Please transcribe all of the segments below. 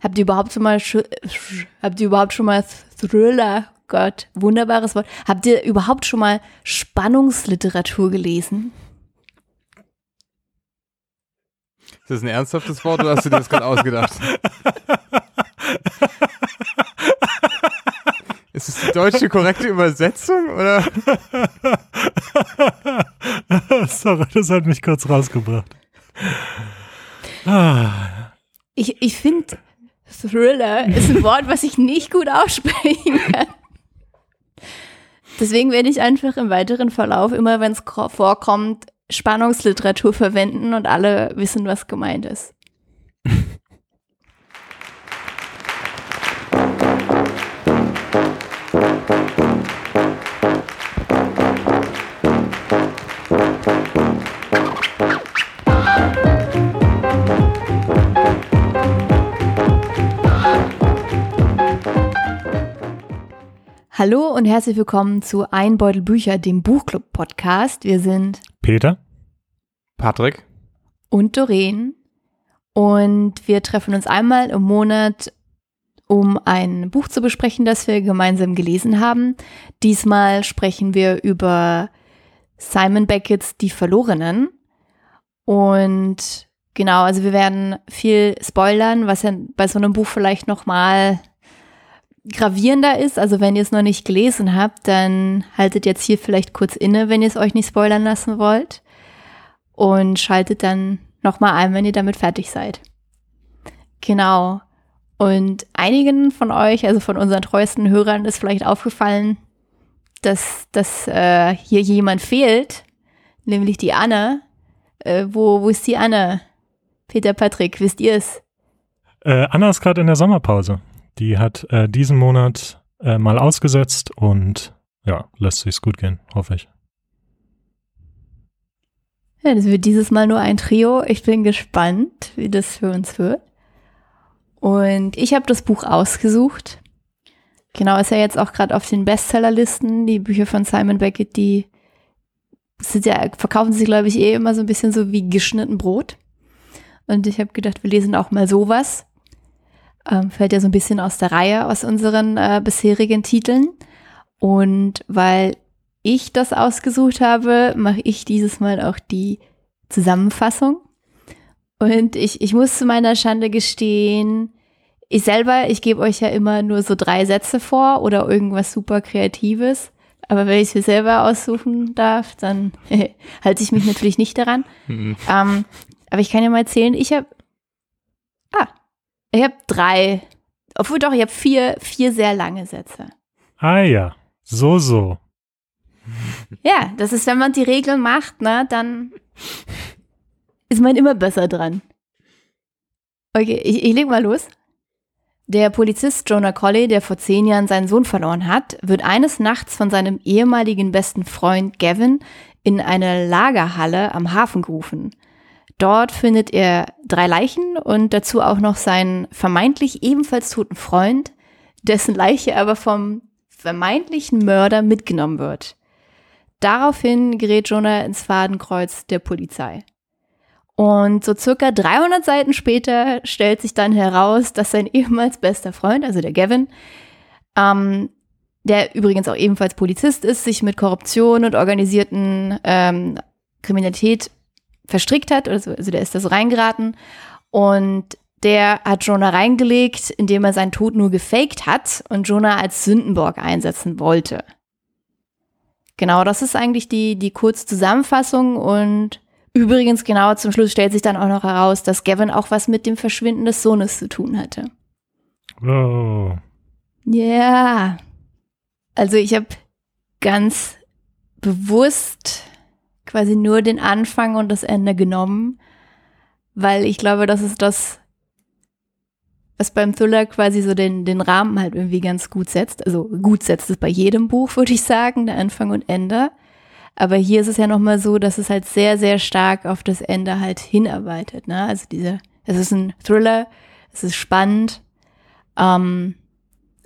Habt ihr überhaupt schon mal, habt ihr überhaupt schon mal Thriller, Gott, wunderbares Wort. Habt ihr überhaupt schon mal Spannungsliteratur gelesen? Ist das ein ernsthaftes Wort oder hast du dir das gerade ausgedacht? Ist es die deutsche korrekte Übersetzung oder? Sorry, das hat mich kurz rausgebracht. Ah. Ich, ich finde, Thriller ist ein Wort, was ich nicht gut aussprechen kann. Deswegen werde ich einfach im weiteren Verlauf, immer wenn es vorkommt, Spannungsliteratur verwenden und alle wissen, was gemeint ist. Hallo und herzlich willkommen zu Einbeutel Bücher, dem Buchclub-Podcast. Wir sind Peter, Patrick und Doreen. Und wir treffen uns einmal im Monat, um ein Buch zu besprechen, das wir gemeinsam gelesen haben. Diesmal sprechen wir über Simon Beckett's Die Verlorenen. Und genau, also wir werden viel spoilern, was ja bei so einem Buch vielleicht nochmal gravierender ist, also wenn ihr es noch nicht gelesen habt, dann haltet jetzt hier vielleicht kurz inne, wenn ihr es euch nicht spoilern lassen wollt. Und schaltet dann nochmal ein, wenn ihr damit fertig seid. Genau. Und einigen von euch, also von unseren treuesten Hörern, ist vielleicht aufgefallen, dass, dass äh, hier jemand fehlt, nämlich die Anne. Äh, wo, wo ist die Anne? Peter Patrick, wisst ihr es? Äh, Anna ist gerade in der Sommerpause. Die hat äh, diesen Monat äh, mal ausgesetzt und ja, lässt sich's gut gehen, hoffe ich. Ja, das wird dieses Mal nur ein Trio. Ich bin gespannt, wie das für uns wird. Und ich habe das Buch ausgesucht. Genau, ist ja jetzt auch gerade auf den Bestsellerlisten. Die Bücher von Simon Beckett, die sind ja, verkaufen sich, glaube ich, eh immer so ein bisschen so wie geschnitten Brot. Und ich habe gedacht, wir lesen auch mal sowas. Ähm, fällt ja so ein bisschen aus der Reihe aus unseren äh, bisherigen Titeln. Und weil ich das ausgesucht habe, mache ich dieses Mal auch die Zusammenfassung. Und ich, ich muss zu meiner Schande gestehen, ich selber, ich gebe euch ja immer nur so drei Sätze vor oder irgendwas super Kreatives. Aber wenn ich es mir selber aussuchen darf, dann halte ich mich natürlich nicht daran. Mhm. Ähm, aber ich kann ja mal erzählen, ich habe ah, ich habe drei, obwohl doch, ich habe vier, vier sehr lange Sätze. Ah ja, so, so. Ja, das ist, wenn man die Regeln macht, ne, dann ist man immer besser dran. Okay, ich, ich leg mal los. Der Polizist Jonah Colley, der vor zehn Jahren seinen Sohn verloren hat, wird eines Nachts von seinem ehemaligen besten Freund Gavin in eine Lagerhalle am Hafen gerufen. Dort findet er drei Leichen und dazu auch noch seinen vermeintlich ebenfalls toten Freund, dessen Leiche aber vom vermeintlichen Mörder mitgenommen wird. Daraufhin gerät Jonah ins Fadenkreuz der Polizei. Und so circa 300 Seiten später stellt sich dann heraus, dass sein ehemals bester Freund, also der Gavin, ähm, der übrigens auch ebenfalls Polizist ist, sich mit Korruption und organisierten ähm, Kriminalität verstrickt hat, also, also der ist da so reingeraten und der hat Jonah reingelegt, indem er seinen Tod nur gefaked hat und Jonah als Sündenbock einsetzen wollte. Genau, das ist eigentlich die, die Kurzzusammenfassung und übrigens genau zum Schluss stellt sich dann auch noch heraus, dass Gavin auch was mit dem Verschwinden des Sohnes zu tun hatte. Oh. Ja. Yeah. Also ich habe ganz bewusst quasi nur den Anfang und das Ende genommen, weil ich glaube, das ist das, was beim Thriller quasi so den, den Rahmen halt irgendwie ganz gut setzt. Also gut setzt es bei jedem Buch, würde ich sagen, der Anfang und Ende. Aber hier ist es ja nochmal so, dass es halt sehr, sehr stark auf das Ende halt hinarbeitet. Ne? Also diese, es ist ein Thriller, es ist spannend. Ähm,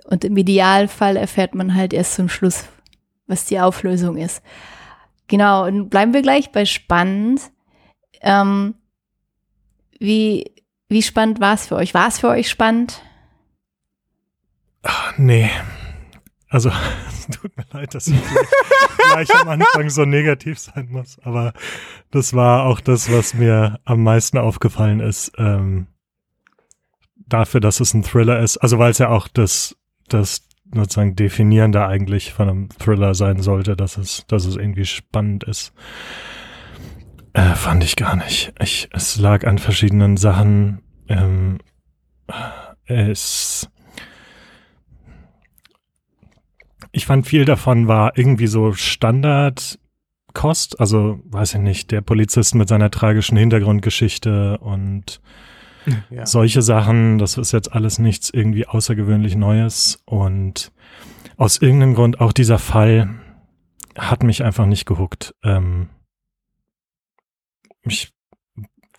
und im Idealfall erfährt man halt erst zum Schluss, was die Auflösung ist. Genau, und bleiben wir gleich bei spannend. Ähm, wie, Wie spannend war es für euch? War es für euch spannend? Ach, nee. Also, es tut mir leid, dass ich gleich, gleich am Anfang so negativ sein muss, aber das war auch das, was mir am meisten aufgefallen ist. Ähm, dafür, dass es ein Thriller ist. Also, weil es ja auch das, das sozusagen Definierende eigentlich von einem Thriller sein sollte, dass es, dass es irgendwie spannend ist. Äh, fand ich gar nicht. Ich, es lag an verschiedenen Sachen. Ähm, es ich fand viel davon war irgendwie so Standardkost, also weiß ich nicht, der Polizist mit seiner tragischen Hintergrundgeschichte und ja. solche Sachen, das ist jetzt alles nichts irgendwie außergewöhnlich Neues und aus irgendeinem Grund auch dieser Fall hat mich einfach nicht gehuckt. Ähm, mich,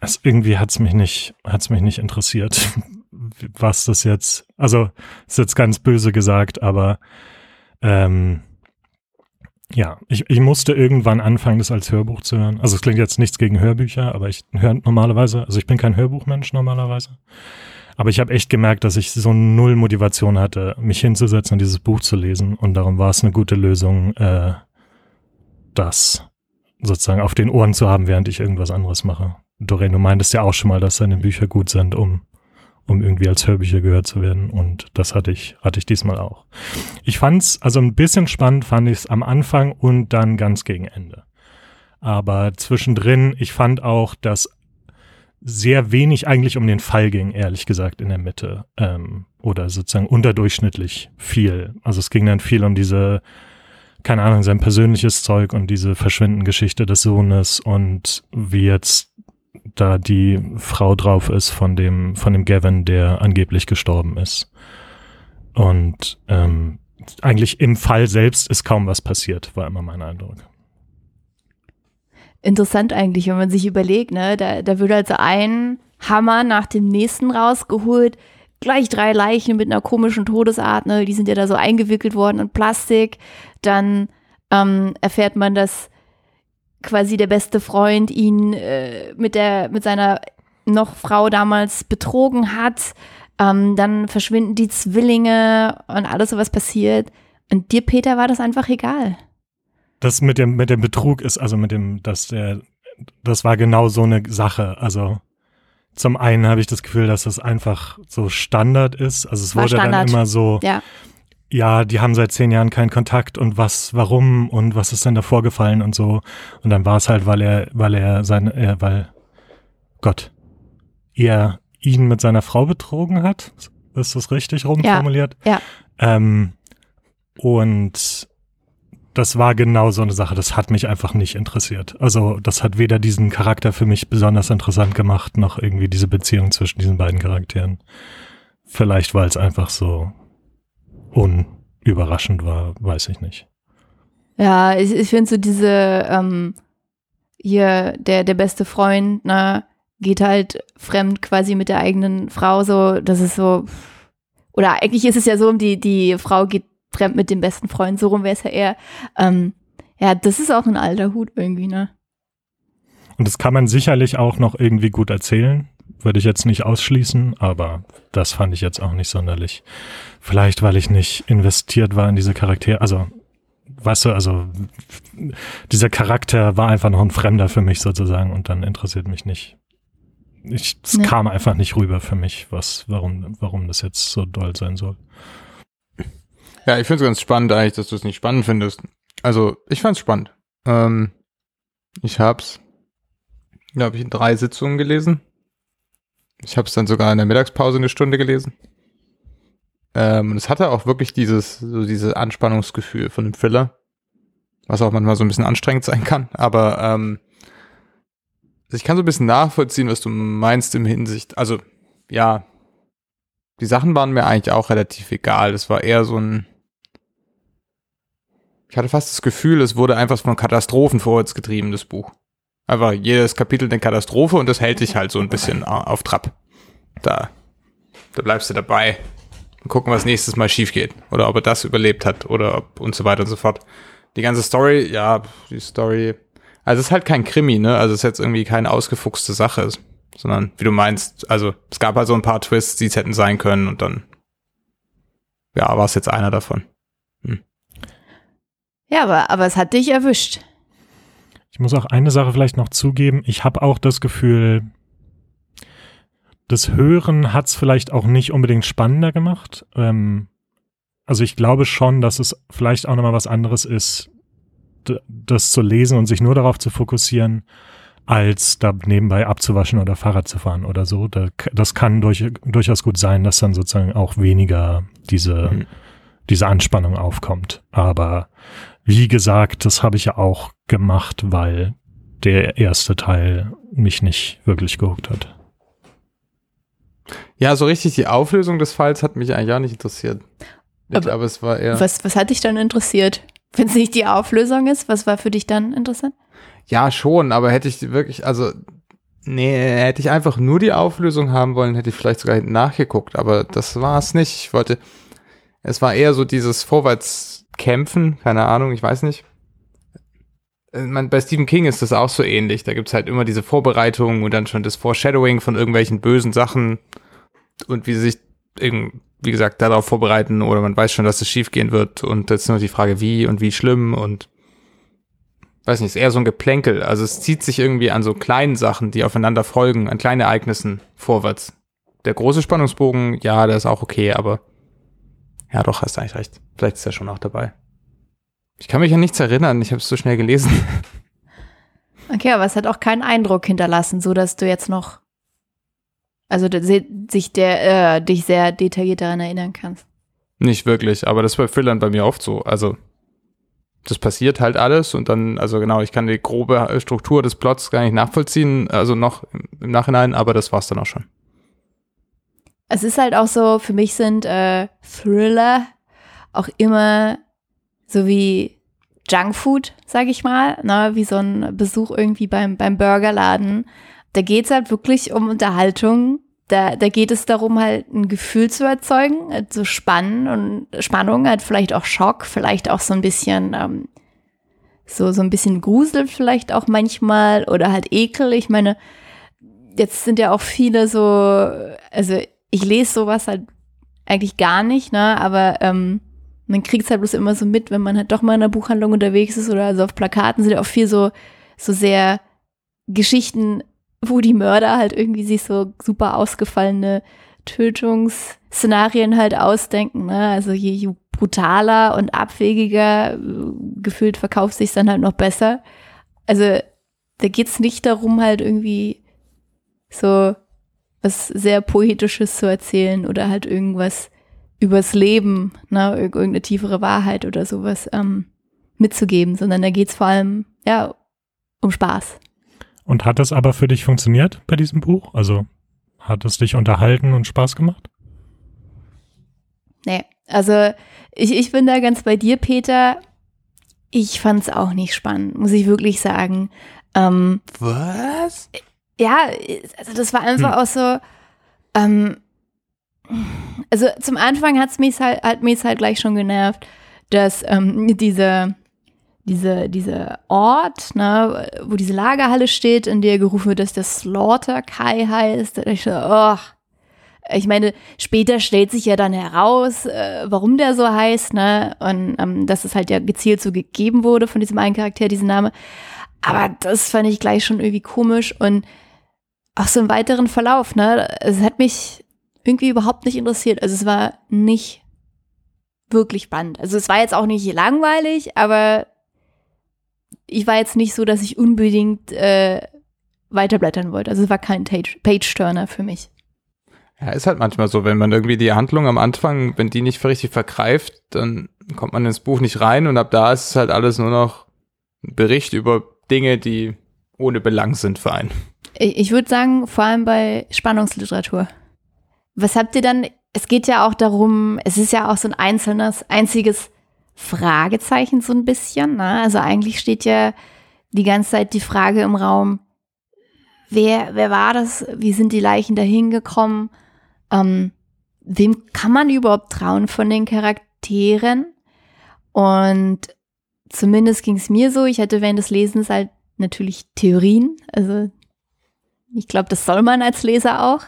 also irgendwie hat's mich nicht, hat's mich nicht interessiert, was das jetzt, also ist jetzt ganz böse gesagt, aber ähm, ja, ich, ich musste irgendwann anfangen, das als Hörbuch zu hören. Also es klingt jetzt nichts gegen Hörbücher, aber ich höre normalerweise, also ich bin kein Hörbuchmensch normalerweise. Aber ich habe echt gemerkt, dass ich so null Motivation hatte, mich hinzusetzen und dieses Buch zu lesen. Und darum war es eine gute Lösung, äh, das sozusagen auf den Ohren zu haben, während ich irgendwas anderes mache. Doreen, du meintest ja auch schon mal, dass deine Bücher gut sind, um um irgendwie als Hörbücher gehört zu werden. Und das hatte ich, hatte ich diesmal auch. Ich fand's, also ein bisschen spannend fand ich es am Anfang und dann ganz gegen Ende. Aber zwischendrin, ich fand auch, dass sehr wenig eigentlich um den Fall ging, ehrlich gesagt, in der Mitte. Ähm, oder sozusagen unterdurchschnittlich viel. Also es ging dann viel um diese, keine Ahnung, sein persönliches Zeug und diese Verschwindengeschichte des Sohnes und wie jetzt da die Frau drauf ist von dem, von dem Gavin, der angeblich gestorben ist. Und ähm, eigentlich im Fall selbst ist kaum was passiert, war immer mein Eindruck. Interessant eigentlich, wenn man sich überlegt, ne? Da, da wird also ein Hammer nach dem nächsten rausgeholt, gleich drei Leichen mit einer komischen Todesart, ne? Die sind ja da so eingewickelt worden in Plastik. Dann ähm, erfährt man, dass quasi der beste Freund ihn äh, mit der mit seiner noch Frau damals betrogen hat. Ähm, dann verschwinden die Zwillinge und alles so was passiert. Und dir, Peter, war das einfach egal. Das mit dem, mit dem Betrug ist, also mit dem, dass der, das war genau so eine Sache. Also zum einen habe ich das Gefühl, dass das einfach so Standard ist. Also es war wurde Standard. dann immer so, ja ja, die haben seit zehn Jahren keinen Kontakt und was, warum und was ist denn da vorgefallen und so. Und dann war es halt, weil er, weil er seine, äh, weil Gott, er ihn mit seiner Frau betrogen hat. Ist das richtig rumformuliert? Ja. ja. Ähm, und das war genau so eine Sache, das hat mich einfach nicht interessiert. Also das hat weder diesen Charakter für mich besonders interessant gemacht, noch irgendwie diese Beziehung zwischen diesen beiden Charakteren. Vielleicht, weil es einfach so unüberraschend war, weiß ich nicht. Ja, ich, ich finde so diese, ähm, hier, der, der beste Freund, ne, geht halt fremd quasi mit der eigenen Frau, so, das ist so, oder eigentlich ist es ja so, die, die Frau geht fremd mit dem besten Freund, so rum wäre es ja eher, ähm, ja, das ist auch ein alter Hut irgendwie, ne? Und das kann man sicherlich auch noch irgendwie gut erzählen würde ich jetzt nicht ausschließen, aber das fand ich jetzt auch nicht sonderlich. Vielleicht, weil ich nicht investiert war in diese Charaktere. Also, weißt du, also dieser Charakter war einfach noch ein Fremder für mich sozusagen und dann interessiert mich nicht. Ich, es nee. kam einfach nicht rüber für mich, was, warum, warum das jetzt so doll sein soll. Ja, ich finde es ganz spannend eigentlich, dass du es nicht spannend findest. Also, ich fand es spannend. Ähm, ich hab's, glaube ich, in drei Sitzungen gelesen. Ich habe es dann sogar in der Mittagspause eine Stunde gelesen. Ähm, und es hatte auch wirklich dieses, so dieses Anspannungsgefühl von dem Thriller, was auch manchmal so ein bisschen anstrengend sein kann. Aber ähm, also ich kann so ein bisschen nachvollziehen, was du meinst im Hinsicht. Also ja, die Sachen waren mir eigentlich auch relativ egal. Es war eher so ein ich hatte fast das Gefühl, es wurde einfach von Katastrophen vorwärts getrieben, das Buch. Einfach jedes Kapitel eine Katastrophe und das hält dich halt so ein bisschen auf Trab. Da, da bleibst du dabei und gucken, was nächstes Mal schief geht. Oder ob er das überlebt hat oder ob und so weiter und so fort. Die ganze Story, ja, die Story. Also es ist halt kein Krimi, ne? Also es ist jetzt irgendwie keine ausgefuchste Sache. sondern wie du meinst, also es gab halt so ein paar Twists, die es hätten sein können und dann, ja, war es jetzt einer davon. Hm. Ja, aber, aber es hat dich erwischt. Ich muss auch eine Sache vielleicht noch zugeben. Ich habe auch das Gefühl, das Hören hat es vielleicht auch nicht unbedingt spannender gemacht. Ähm, also ich glaube schon, dass es vielleicht auch nochmal was anderes ist, das zu lesen und sich nur darauf zu fokussieren, als da nebenbei abzuwaschen oder Fahrrad zu fahren oder so. Da, das kann durch, durchaus gut sein, dass dann sozusagen auch weniger diese, mhm. diese Anspannung aufkommt. Aber wie gesagt, das habe ich ja auch gemacht, weil der erste Teil mich nicht wirklich gehuckt hat. Ja, so richtig die Auflösung des Falls hat mich eigentlich auch nicht interessiert. Ich aber, glaube, es war eher. Was, was hat dich dann interessiert? Wenn es nicht die Auflösung ist, was war für dich dann interessant? Ja, schon, aber hätte ich wirklich, also, nee, hätte ich einfach nur die Auflösung haben wollen, hätte ich vielleicht sogar hinten nachgeguckt, aber das war es nicht. Ich wollte, es war eher so dieses Vorwärtskämpfen, keine Ahnung, ich weiß nicht. Äh, man, bei Stephen King ist das auch so ähnlich. Da gibt's halt immer diese Vorbereitungen und dann schon das Foreshadowing von irgendwelchen bösen Sachen und wie sie sich, wie gesagt, darauf vorbereiten oder man weiß schon, dass es schiefgehen wird und jetzt nur die Frage, wie und wie schlimm und weiß nicht, ist eher so ein Geplänkel. Also es zieht sich irgendwie an so kleinen Sachen, die aufeinander folgen, an kleinen Ereignissen vorwärts. Der große Spannungsbogen, ja, der ist auch okay, aber ja, doch, hast eigentlich recht. Vielleicht ist er schon auch dabei. Ich kann mich an nichts erinnern, ich habe es so schnell gelesen. Okay, aber es hat auch keinen Eindruck hinterlassen, so dass du jetzt noch, also sich der, äh, dich sehr detailliert daran erinnern kannst. Nicht wirklich, aber das ist bei Thrillern bei mir oft so. Also das passiert halt alles und dann, also genau, ich kann die grobe Struktur des Plots gar nicht nachvollziehen, also noch im Nachhinein, aber das war's dann auch schon. Es ist halt auch so, für mich sind äh, Thriller auch immer so wie Junkfood, sag ich mal, ne, wie so ein Besuch irgendwie beim, beim Burgerladen. Da geht's halt wirklich um Unterhaltung. Da, da geht es darum, halt ein Gefühl zu erzeugen, halt so Spannen und Spannung, halt vielleicht auch Schock, vielleicht auch so ein bisschen, ähm, so, so ein bisschen Grusel vielleicht auch manchmal oder halt Ekel. Ich meine, jetzt sind ja auch viele so, also ich lese sowas halt eigentlich gar nicht, ne, aber ähm, man kriegt es halt bloß immer so mit, wenn man halt doch mal in einer Buchhandlung unterwegs ist oder also auf Plakaten sind ja auch viel so, so sehr Geschichten, wo die Mörder halt irgendwie sich so super ausgefallene Tötungsszenarien halt ausdenken. Ne? Also je, je brutaler und abwegiger gefühlt verkauft sich dann halt noch besser. Also da geht's nicht darum, halt irgendwie so was sehr Poetisches zu erzählen oder halt irgendwas übers Leben, ne, irgendeine tiefere Wahrheit oder sowas ähm, mitzugeben, sondern da geht es vor allem ja um Spaß. Und hat das aber für dich funktioniert bei diesem Buch? Also hat es dich unterhalten und Spaß gemacht? Nee, also ich, ich bin da ganz bei dir, Peter. Ich fand es auch nicht spannend, muss ich wirklich sagen. Ähm, Was? Ja, also das war einfach hm. auch so, ähm, also zum Anfang hat's mich halt, hat mich halt gleich schon genervt, dass ähm, diese, diese, diese Ort, ne, wo diese Lagerhalle steht, in der gerufen wird, dass der Slaughter Kai heißt, ich so, oh, ich meine, später stellt sich ja dann heraus, äh, warum der so heißt, ne? Und ähm, dass es halt ja gezielt so gegeben wurde von diesem einen Charakter, diesen Name. Aber das fand ich gleich schon irgendwie komisch und auch so im weiteren Verlauf, ne? Es hat mich irgendwie überhaupt nicht interessiert. Also es war nicht wirklich spannend. Also es war jetzt auch nicht langweilig, aber ich war jetzt nicht so, dass ich unbedingt äh, weiterblättern wollte. Also es war kein Page-Turner für mich. Ja, ist halt manchmal so, wenn man irgendwie die Handlung am Anfang, wenn die nicht richtig vergreift, dann kommt man ins Buch nicht rein und ab da ist es halt alles nur noch ein Bericht über Dinge, die ohne Belang sind für einen. Ich, ich würde sagen, vor allem bei Spannungsliteratur. Was habt ihr dann? Es geht ja auch darum, es ist ja auch so ein einzelnes, einziges Fragezeichen so ein bisschen. Ne? Also eigentlich steht ja die ganze Zeit die Frage im Raum, wer, wer war das? Wie sind die Leichen dahin gekommen? Ähm, wem kann man überhaupt trauen von den Charakteren? Und zumindest ging es mir so, ich hatte während des Lesens halt natürlich Theorien, also Ich glaube, das soll man als Leser auch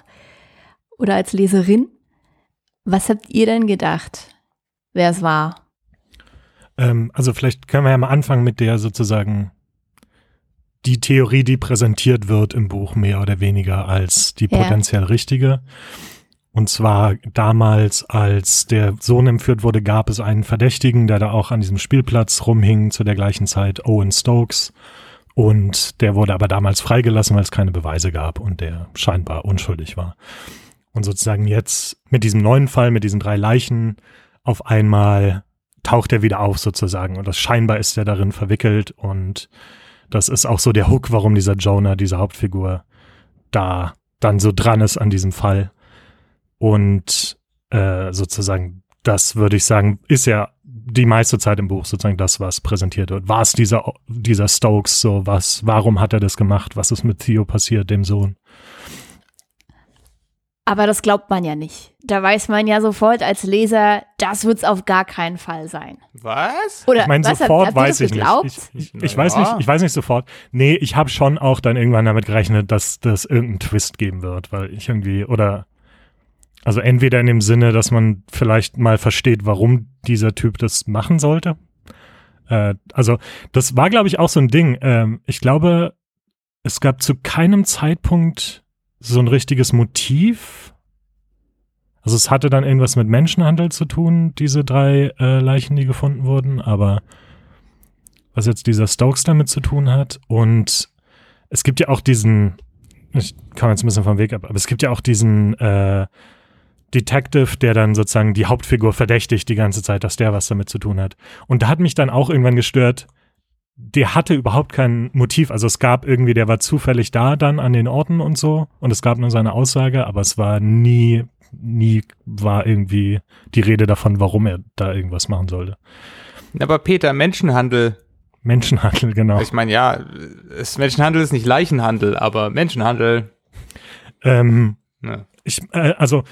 oder als Leserin. Was habt ihr denn gedacht, wer es war? Ähm, also vielleicht können wir ja mal anfangen mit der sozusagen die Theorie, die präsentiert wird im Buch mehr oder weniger als die Ja. potenziell richtige. Und zwar damals, als der Sohn entführt wurde, gab es einen Verdächtigen, der da auch an diesem Spielplatz rumhing, zu der gleichen Zeit Owen Stokes. Und der wurde aber damals freigelassen, weil es keine Beweise gab und der scheinbar unschuldig war. Und sozusagen jetzt mit diesem neuen Fall, mit diesen drei Leichen, auf einmal taucht er wieder auf sozusagen. Und das scheinbar ist er darin verwickelt und das ist auch so der Hook, warum dieser Jonah, diese Hauptfigur, da dann so dran ist an diesem Fall. Und äh, sozusagen, das würde ich sagen, ist ja die meiste Zeit im Buch sozusagen das, was präsentiert wird. War es dieser, dieser Stokes so, was, warum hat er das gemacht? Was ist mit Theo passiert, dem Sohn? Aber das glaubt man ja nicht. Da weiß man ja sofort als Leser, das wird es auf gar keinen Fall sein. Was? Oder Ich meine, was, sofort ihr weiß ich nicht. geglaubt? Ich, ich, ich weiß ja. nicht, ich weiß nicht sofort. Nee, ich habe schon auch dann irgendwann damit gerechnet, dass das irgendeinen Twist geben wird, weil ich irgendwie, oder also entweder in dem Sinne, dass man vielleicht mal versteht, warum dieser Typ das machen sollte. Äh, also, das war, glaube ich, auch so ein Ding. Ähm, ich glaube, es gab zu keinem Zeitpunkt so ein richtiges Motiv. Also es hatte dann irgendwas mit Menschenhandel zu tun, diese drei äh, Leichen, die gefunden wurden, aber was jetzt dieser Stokes damit zu tun hat und es gibt ja auch diesen, ich komme jetzt ein bisschen vom Weg ab, aber es gibt ja auch diesen äh, Detective, der dann sozusagen die Hauptfigur verdächtigt die ganze Zeit, dass der was damit zu tun hat. Und da hat mich dann auch irgendwann gestört, der hatte überhaupt kein Motiv. Also es gab irgendwie, der war zufällig da dann an den Orten und so und es gab nur seine Aussage, aber es war nie, nie war irgendwie die Rede davon, warum er da irgendwas machen sollte. Aber Peter, Menschenhandel. Menschenhandel, genau. Ich meine, ja, es, Menschenhandel ist nicht Leichenhandel, aber Menschenhandel. Ähm, Ne. ich, äh, also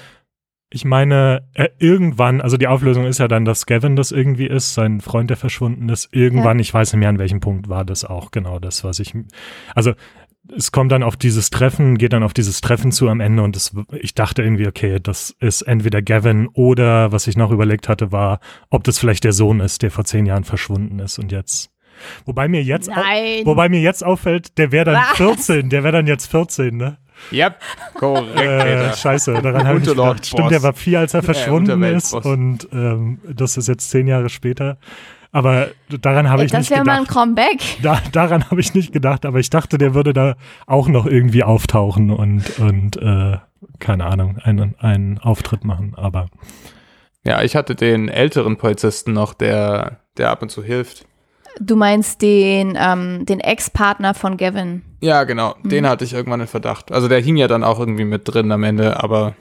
ich meine, äh, irgendwann, also die Auflösung ist ja dann, dass Gavin das irgendwie ist, sein Freund, der verschwunden ist. Irgendwann, ich weiß nicht mehr, an welchem Punkt war das auch genau das, was ich, also es kommt dann auf dieses Treffen, geht dann auf dieses Treffen zu am Ende und das, ich dachte irgendwie, okay, das ist entweder Gavin oder was ich noch überlegt hatte, war, ob das vielleicht der Sohn ist, der vor zehn Jahren verschwunden ist und jetzt. Wobei mir jetzt, au- wobei mir jetzt auffällt, der wäre dann Was? 14, der wäre dann jetzt 14, ne? Ja, korrekt, Äh, scheiße, daran habe ich gedacht. Stimmt, der war vier, als er verschwunden ist Unterweltboss. und ähm, das ist jetzt zehn Jahre später. Aber daran habe ich das nicht wäre mal ein gedacht. Comeback. Da, daran habe ich nicht gedacht, aber ich dachte, der würde da auch noch irgendwie auftauchen und, und äh, keine Ahnung, einen, einen Auftritt machen. Aber Ja, ich hatte den älteren Polizisten noch, der, der ab und zu hilft. Du meinst den, ähm, den Ex-Partner von Gavin. Ja, genau. Den hatte ich irgendwann in Verdacht. Also der hing ja dann auch irgendwie mit drin am Ende, aber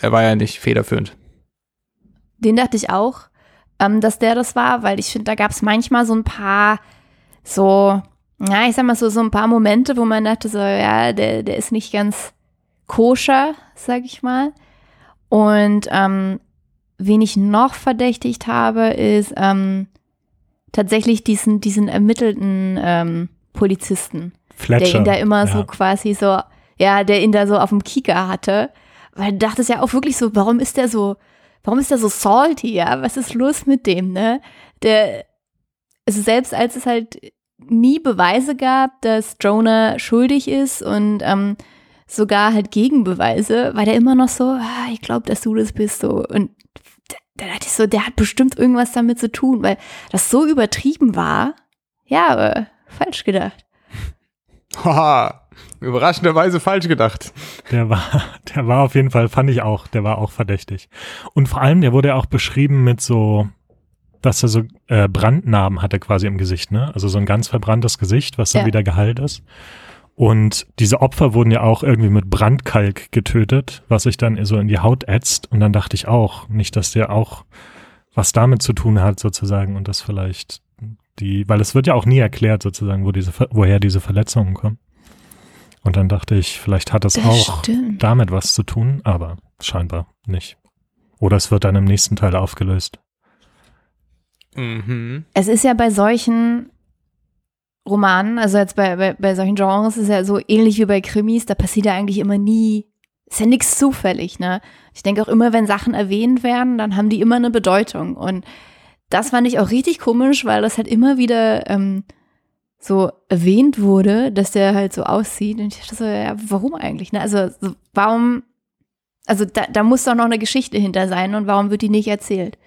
er war ja nicht federführend. Den dachte ich auch, ähm, dass der das war, weil ich finde, da gab es manchmal so ein paar so, ja, ich sag mal so, so ein paar Momente, wo man dachte so, ja, der, der ist nicht ganz koscher, sag ich mal. Und ähm, wen ich noch verdächtigt habe, ist ähm, tatsächlich diesen, diesen ermittelten ähm, Polizisten Fletcher. der ihn da immer so ja. quasi so, ja, der ihn da so auf dem Kieker hatte. Weil du dachtest ja auch wirklich so, warum ist der so, warum ist der so salty, ja? Was ist los mit dem, ne? Der, also selbst als es halt nie Beweise gab, dass Jonah schuldig ist und ähm, sogar halt Gegenbeweise, war der immer noch so, ah, ich glaube, dass du das bist, so. Und da, da dachte ich so, der hat bestimmt irgendwas damit zu tun, weil das so übertrieben war. Ja, aber falsch gedacht. Haha, überraschenderweise falsch gedacht. Der war, der war auf jeden Fall, fand ich auch, der war auch verdächtig. Und vor allem, der wurde ja auch beschrieben mit so, dass er so äh, Brandnarben hatte quasi im Gesicht, ne? Also so ein ganz verbranntes Gesicht, was dann Ja. wieder geheilt ist. Und diese Opfer wurden ja auch irgendwie mit Brandkalk getötet, was sich dann so in die Haut ätzt. Und dann dachte ich auch, nicht, dass der auch was damit zu tun hat, sozusagen, und das vielleicht die, weil es wird ja auch nie erklärt, sozusagen, wo diese, woher diese Verletzungen kommen. Und dann dachte ich, vielleicht hat das, Das auch stimmt. damit was zu tun, aber scheinbar nicht. Oder es wird dann im nächsten Teil aufgelöst. Mhm. Es ist ja bei solchen Romanen, also jetzt bei, bei, bei solchen Genres ist ja so ähnlich wie bei Krimis, da passiert ja eigentlich immer nie, ist ja nichts zufällig, ne? Ich denke auch immer, wenn Sachen erwähnt werden, dann haben die immer eine Bedeutung. Und das fand ich auch richtig komisch, weil das halt immer wieder ähm, so erwähnt wurde, dass der halt so aussieht. Und ich dachte so, ja, warum eigentlich? Ne? Also so, warum, also da, da muss doch noch eine Geschichte hinter sein und warum wird die nicht erzählt?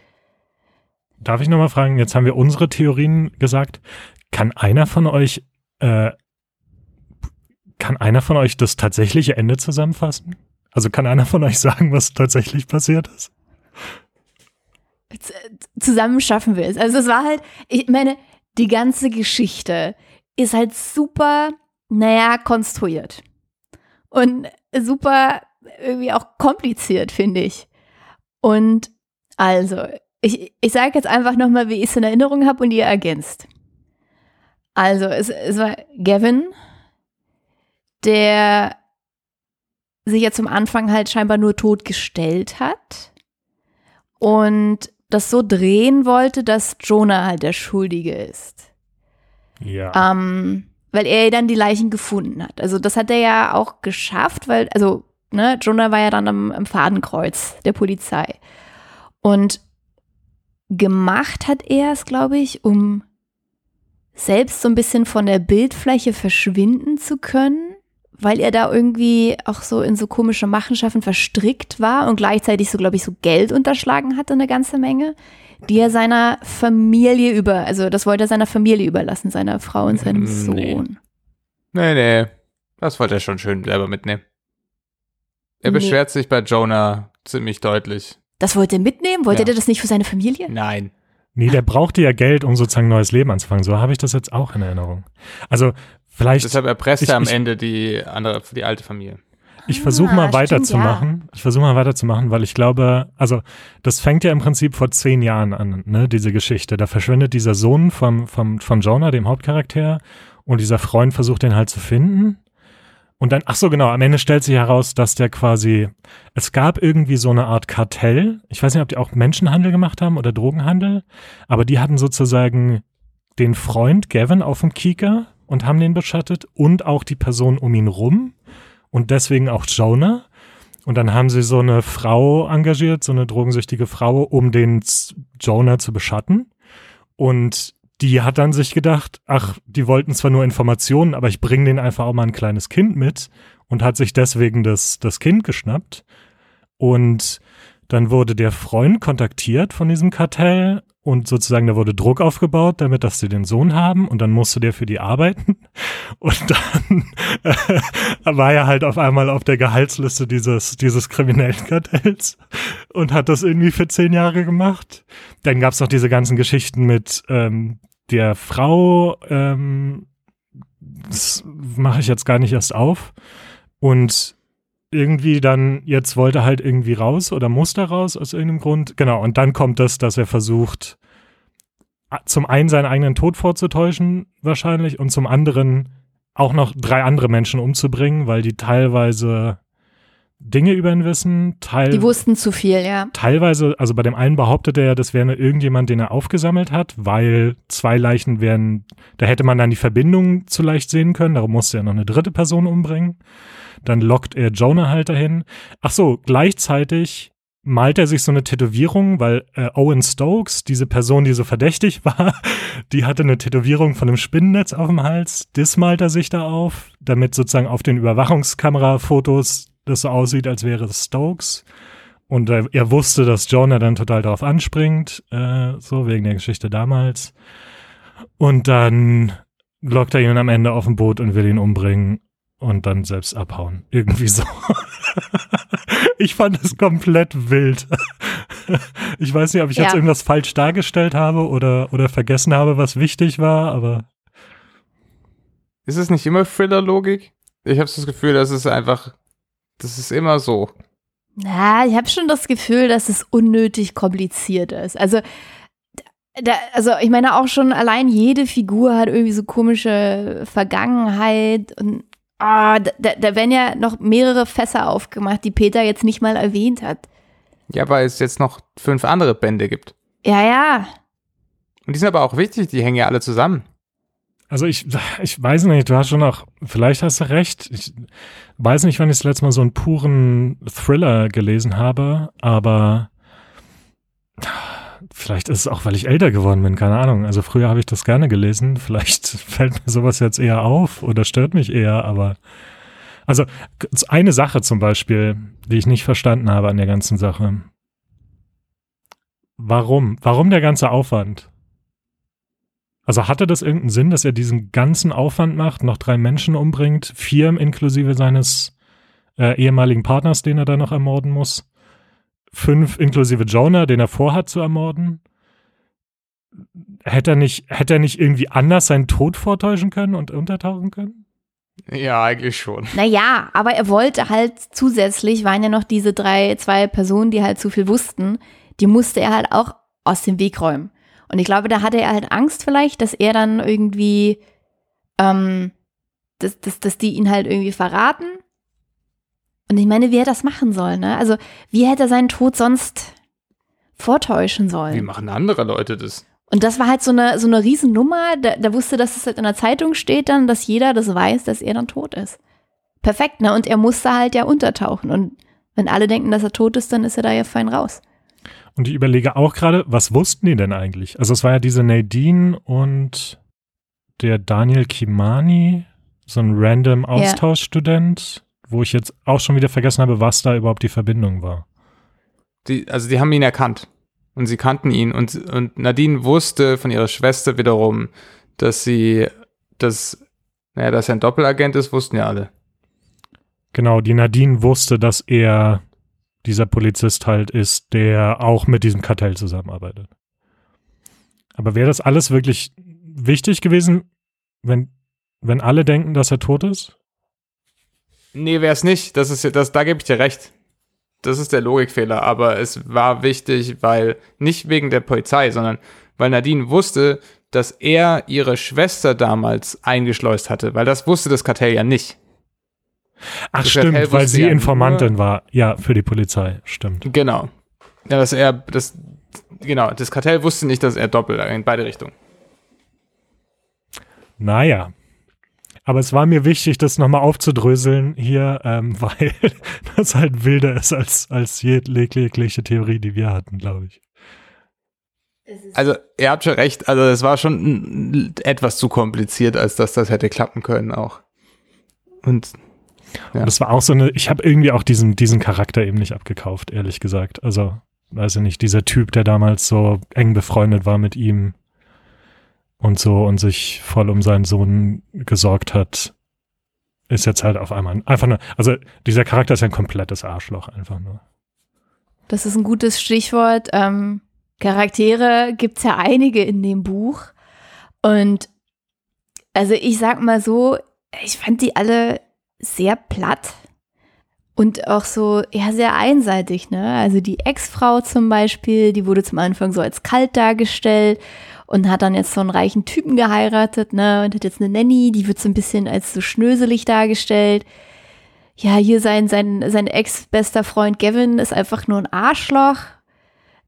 Darf ich nochmal fragen, jetzt haben wir unsere Theorien gesagt. Kann einer von euch, äh, kann einer von euch das tatsächliche Ende zusammenfassen? Also kann einer von euch sagen, was tatsächlich passiert ist? Zusammen schaffen wir es. Also es war halt, ich meine, die ganze Geschichte ist halt super, naja, konstruiert. Und super irgendwie auch kompliziert, finde ich. Und also, ich, ich sage jetzt einfach nochmal, wie ich es in Erinnerung habe und ihr ergänzt. Also, es, es war Gavin, der sich ja zum Anfang halt scheinbar nur tot gestellt hat und das so drehen wollte, dass Jonah halt der Schuldige ist. Ja. Ähm, weil er dann die Leichen gefunden hat. Also das hat er ja auch geschafft, weil, also, ne, Jonah war ja dann am, am Fadenkreuz der Polizei. Und gemacht hat er es, glaube ich, um selbst so ein bisschen von der Bildfläche verschwinden zu können, weil er da irgendwie auch so in so komische Machenschaften verstrickt war und gleichzeitig so, glaube ich, so Geld unterschlagen hatte, eine ganze Menge, die er seiner Familie über, also das wollte er seiner Familie überlassen, seiner Frau und seinem Nee. Sohn. Nee, nee. Das wollte er schon schön selber mitnehmen. Er Nee. beschwert sich bei Jonah ziemlich deutlich. Das wollte er mitnehmen? Wollte Ja. er das nicht für seine Familie? Nein. Nee, der brauchte ja Geld, um sozusagen ein neues Leben anzufangen. So habe ich das jetzt auch in Erinnerung. Also vielleicht, Deshalb erpresst Ich- er am ich- Ende die andere, die alte Familie. ich versuche Ah, mal weiterzumachen. Ich versuche mal weiterzumachen, weil ich glaube, also das fängt ja im Prinzip vor zehn Jahren an, ne, diese Geschichte. Da verschwindet dieser Sohn vom, vom, von Jonah, dem Hauptcharakter, und dieser Freund versucht den halt zu finden. Und dann, ach so, genau, am Ende stellt sich heraus, dass der quasi, es gab irgendwie so eine Art Kartell. Ich weiß nicht, ob die auch Menschenhandel gemacht haben oder Drogenhandel, aber die hatten sozusagen den Freund Gavin auf dem Kieker und haben den beschattet und auch die Person um ihn rum und deswegen auch Jonah. Und dann haben sie so eine Frau engagiert, so eine drogensüchtige Frau, um den Jonah zu beschatten. Und die hat dann sich gedacht, ach, die wollten zwar nur Informationen, aber ich bringe denen einfach auch mal ein kleines Kind mit und hat sich deswegen das, das Kind geschnappt. Und dann wurde der Freund kontaktiert von diesem Kartell und sozusagen da wurde Druck aufgebaut, damit, dass sie den Sohn haben und dann musste der für die arbeiten. Und dann äh, war er halt auf einmal auf der Gehaltsliste dieses, dieses kriminellen Kartells und hat das irgendwie für zehn Jahre gemacht. Dann gab's noch diese ganzen Geschichten mit ähm, der Frau, ähm, das mache ich jetzt gar nicht erst auf. Und irgendwie dann, jetzt wollte er halt irgendwie raus oder musste raus aus irgendeinem Grund. Genau, und dann kommt das, dass er versucht, zum einen seinen eigenen Tod vorzutäuschen, wahrscheinlich, und zum anderen auch noch drei andere Menschen umzubringen, weil die teilweise Dinge über ihn wissen, teil Die wussten zu viel, ja. teilweise, also bei dem einen behauptet er, das wäre irgendjemand, den er aufgesammelt hat, weil zwei Leichen wären, da hätte man dann die Verbindung zu leicht sehen können, darum musste er noch eine dritte Person umbringen. Dann lockt er Jonah halt dahin. Ach so, gleichzeitig malt er sich so eine Tätowierung, weil äh, Owen Stokes, diese Person, die so verdächtig war, die hatte eine Tätowierung von einem Spinnennetz auf dem Hals. Das malt er sich da auf, damit sozusagen auf den Überwachungskamerafotos das so aussieht, als wäre es Stokes. Und er, er wusste, dass Jonah dann total darauf anspringt, äh, so wegen der Geschichte damals. Und dann lockt er ihn am Ende auf ein Boot und will ihn umbringen und dann selbst abhauen. Irgendwie so. ich fand es komplett wild. ich weiß nicht, ob ich Ja. jetzt irgendwas falsch dargestellt habe oder, oder vergessen habe, was wichtig war, aber Ist es nicht immer Thriller-Logik? Ich habe das Gefühl, das ist einfach, das ist immer so. Na, ich habe schon das Gefühl, dass es unnötig kompliziert ist. Also, da, also ich meine auch schon allein jede Figur hat irgendwie so komische Vergangenheit und ah, da, da da werden ja noch mehrere Fässer aufgemacht, die Peter jetzt nicht mal erwähnt hat. Ja, weil es jetzt noch fünf andere Bände gibt. Ja, ja. Und die sind aber auch wichtig, die hängen ja alle zusammen. Also ich, ich weiß nicht, du hast schon auch, vielleicht hast du recht. Ich weiß nicht, wann ich das letzte Mal so einen puren Thriller gelesen habe, aber vielleicht ist es auch, weil ich älter geworden bin, keine Ahnung. Also früher habe ich das gerne gelesen. Vielleicht fällt mir sowas jetzt eher auf oder stört mich eher, aber also eine Sache zum Beispiel, die ich nicht verstanden habe an der ganzen Sache. Warum? Warum der ganze Aufwand? Also hatte das irgendeinen Sinn, dass er diesen ganzen Aufwand macht, noch drei Menschen umbringt, vier inklusive seines äh, ehemaligen Partners, den er da noch ermorden muss, fünf inklusive Jonah, den er vorhat zu ermorden? Hätte er nicht, hätte er nicht irgendwie anders seinen Tod vortäuschen können und untertauchen können? Ja, eigentlich schon. Naja, aber er wollte halt zusätzlich, waren ja noch diese drei, zwei Personen, die halt zu viel wussten, die musste er halt auch aus dem Weg räumen. Und ich glaube, da hatte er halt Angst vielleicht, dass er dann irgendwie, ähm, dass, dass, dass die ihn halt irgendwie verraten. Und ich meine, wie er das machen soll, ne? Also, wie hätte er seinen Tod sonst vortäuschen sollen? Wie machen andere Leute das? Und das war halt so eine, so eine Riesennummer. Da, da wusste, dass es halt in der Zeitung steht dann, dass jeder das weiß, dass er dann tot ist. Perfekt, ne? Und er musste halt ja untertauchen. Und wenn alle denken, dass er tot ist, dann ist er da ja fein raus. Und ich überlege auch gerade, was wussten die denn eigentlich? Also es war ja diese Nadine und der Daniel Kimani, so ein random Austauschstudent, ja. Wo ich jetzt auch schon wieder vergessen habe, was da überhaupt die Verbindung war. Die, also die haben ihn erkannt und sie kannten ihn und, und Nadine wusste von ihrer Schwester wiederum, dass sie, dass, naja, dass er ein Doppelagent ist, wussten ja alle. Genau, die Nadine wusste, dass er dieser Polizist halt ist, der auch mit diesem Kartell zusammenarbeitet. Aber wäre das alles wirklich wichtig gewesen, wenn, wenn alle denken, dass er tot ist? Nee, wäre es nicht. Das ist das, da gebe ich dir recht. Das ist der Logikfehler. Aber es war wichtig, weil nicht wegen der Polizei, sondern weil Nadine wusste, dass er ihre Schwester damals eingeschleust hatte, weil das wusste das Kartell ja nicht. Ach stimmt, weil sie Informantin war. Ja, für die Polizei, stimmt. Genau. Ja, dass er, das, genau, das Kartell wusste nicht, dass er doppelt in beide Richtungen. Naja. Aber es war mir wichtig, das nochmal aufzudröseln hier, ähm, weil das halt wilder ist als, als jegliche Theorie, die wir hatten, glaube ich. Also, ihr habt schon recht, also es war schon etwas zu kompliziert, als dass das hätte klappen können auch. Und ja. Und das war auch so eine, ich habe irgendwie auch diesen, diesen Charakter eben nicht abgekauft, ehrlich gesagt. Also, weiß ich nicht, dieser Typ, der damals so eng befreundet war mit ihm und so und sich voll um seinen Sohn gesorgt hat, ist jetzt halt auf einmal einfach nur, also dieser Charakter ist ein komplettes Arschloch einfach nur. Das ist ein gutes Stichwort. Ähm, Charaktere gibt's ja einige in dem Buch. Und also ich sag mal so, ich fand die alle sehr platt und auch so, ja, sehr einseitig, ne? Also die Ex-Frau zum Beispiel, die wurde zum Anfang so als kalt dargestellt und hat dann jetzt so einen reichen Typen geheiratet, ne? Und hat jetzt eine Nanny, die wird so ein bisschen als so schnöselig dargestellt. Ja, hier sein, sein, sein ex-bester Freund Gavin ist einfach nur ein Arschloch.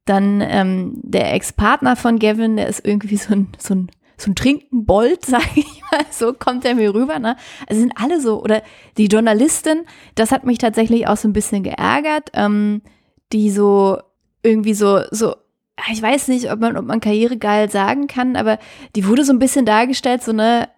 Dann ähm, der Ex-Partner von Gavin, der ist irgendwie so ein, so ein so ein Trinkenbold, sag ich mal, so kommt er mir rüber, ne? Also sind alle so, oder die Journalistin, das hat mich tatsächlich auch so ein bisschen geärgert, ähm, die so irgendwie so, so, ich weiß nicht, ob man, ob man karrieregeil sagen kann, aber die wurde so ein bisschen dargestellt, so ne,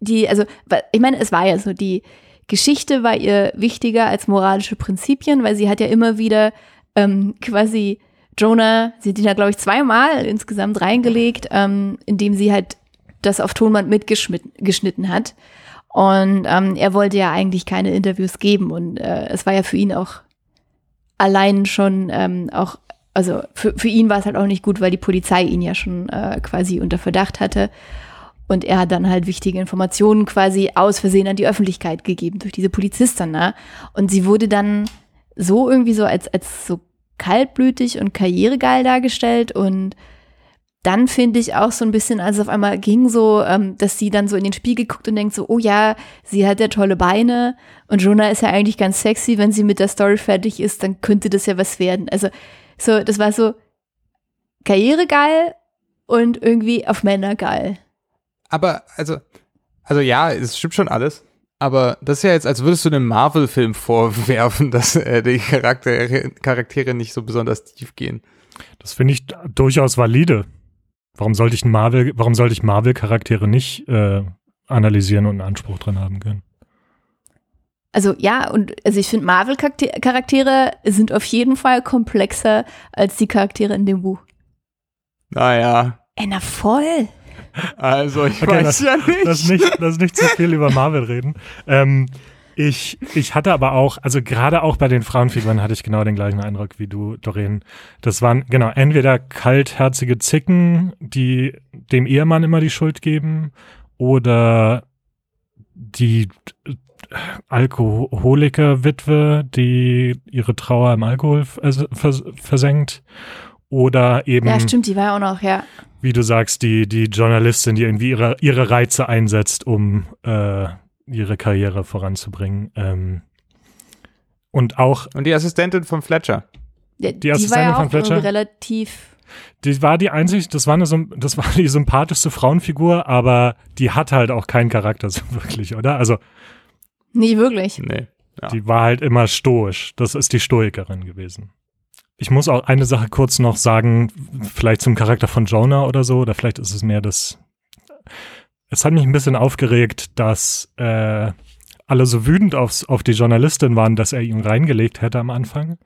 die, also, ich meine, es war ja so, die Geschichte war ihr wichtiger als moralische Prinzipien, weil sie hat ja immer wieder ähm, quasi Jonah, sie hat ihn ja, glaube ich, zweimal insgesamt reingelegt, ähm, indem sie halt das auf Tonband mitgeschnitten hat. Und ähm, er wollte ja eigentlich keine Interviews geben und äh, es war ja für ihn auch allein schon ähm, auch, also für, für ihn war es halt auch nicht gut, weil die Polizei ihn ja schon äh, quasi unter Verdacht hatte. Und er hat dann halt wichtige Informationen quasi aus Versehen an die Öffentlichkeit gegeben durch diese Polizistin. Ne? Und sie wurde dann so irgendwie so als, als so kaltblütig und karrieregeil dargestellt und dann finde ich auch so ein bisschen, als es auf einmal ging, so, ähm, dass sie dann so in den Spiegel guckt und denkt so, oh ja, sie hat ja tolle Beine und Jonah ist ja eigentlich ganz sexy, wenn sie mit der Story fertig ist, dann könnte das ja was werden. Also so, das war so karrieregeil und irgendwie auf Männer geil. aber, also, also ja, es stimmt schon alles. Aber das ist ja jetzt, als würdest du einem Marvel-Film vorwerfen, dass äh, die Charaktere, Charaktere nicht so besonders tief gehen. Das finde ich durchaus valide. Warum sollte ich Marvel, warum sollte ich Marvel-Charaktere nicht äh, analysieren und einen Anspruch dran haben können? Also ja, und also ich finde Marvel-Charaktere sind auf jeden Fall komplexer als die Charaktere in dem Buch. Naja. Ey, na voll. Also ich Okay, weiß das- ja nicht. Lass nicht, lass nicht zu viel über Marvel reden. Ähm, ich, ich hatte aber auch, also gerade auch bei den Frauenfiguren hatte ich genau den gleichen Eindruck wie du, Doreen. Das waren, genau, entweder kaltherzige Zicken, die dem Ehemann immer die Schuld geben, oder die äh, Alkoholiker-Witwe, die ihre Trauer im Alkohol vers vers versenkt, oder eben Ja, stimmt, die war ja auch noch, ja. wie du sagst, die, die Journalistin, die irgendwie ihre, ihre Reize einsetzt, um äh, ihre Karriere voranzubringen. Ähm, und auch, Und die Assistentin von Fletcher. Ja, Die die war Assistentin ja von auch Fletcher? relativ. die war die einzig, das war, eine, das war die sympathischste Frauenfigur, aber die hat halt auch keinen Charakter so wirklich, oder? Also, Nee, wirklich. Nee. Ja. die war halt immer stoisch. Das ist die Stoikerin gewesen. Ich muss auch eine Sache kurz noch sagen, vielleicht zum Charakter von Jonah oder so, oder vielleicht ist es mehr das. Es hat mich ein bisschen aufgeregt, dass äh, alle so wütend aufs, auf die Journalistin waren, dass er ihn reingelegt hätte am Anfang.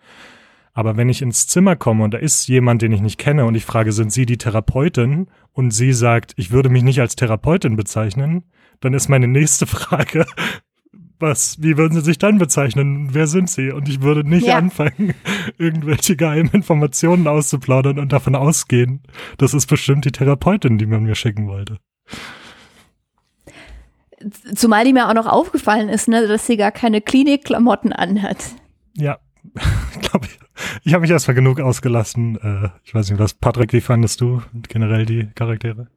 Aber wenn ich ins Zimmer komme und da ist jemand, den ich nicht kenne und ich frage, sind Sie die Therapeutin? Und sie sagt, ich würde mich nicht als Therapeutin bezeichnen, dann ist meine nächste Frage, was, wie würden Sie sich dann bezeichnen? Wer sind Sie? Und ich würde nicht Ja. anfangen, irgendwelche geheimen Informationen auszuplaudern und davon ausgehen, das ist bestimmt die Therapeutin, die man mir schicken wollte. Zumal die mir auch noch aufgefallen ist, ne, dass sie gar keine Klinikklamotten anhat. Ja, ich glaube, ich, ich habe mich erstmal genug ausgelassen. Äh, ich weiß nicht, was, Patrick, wie fandest du generell die Charaktere?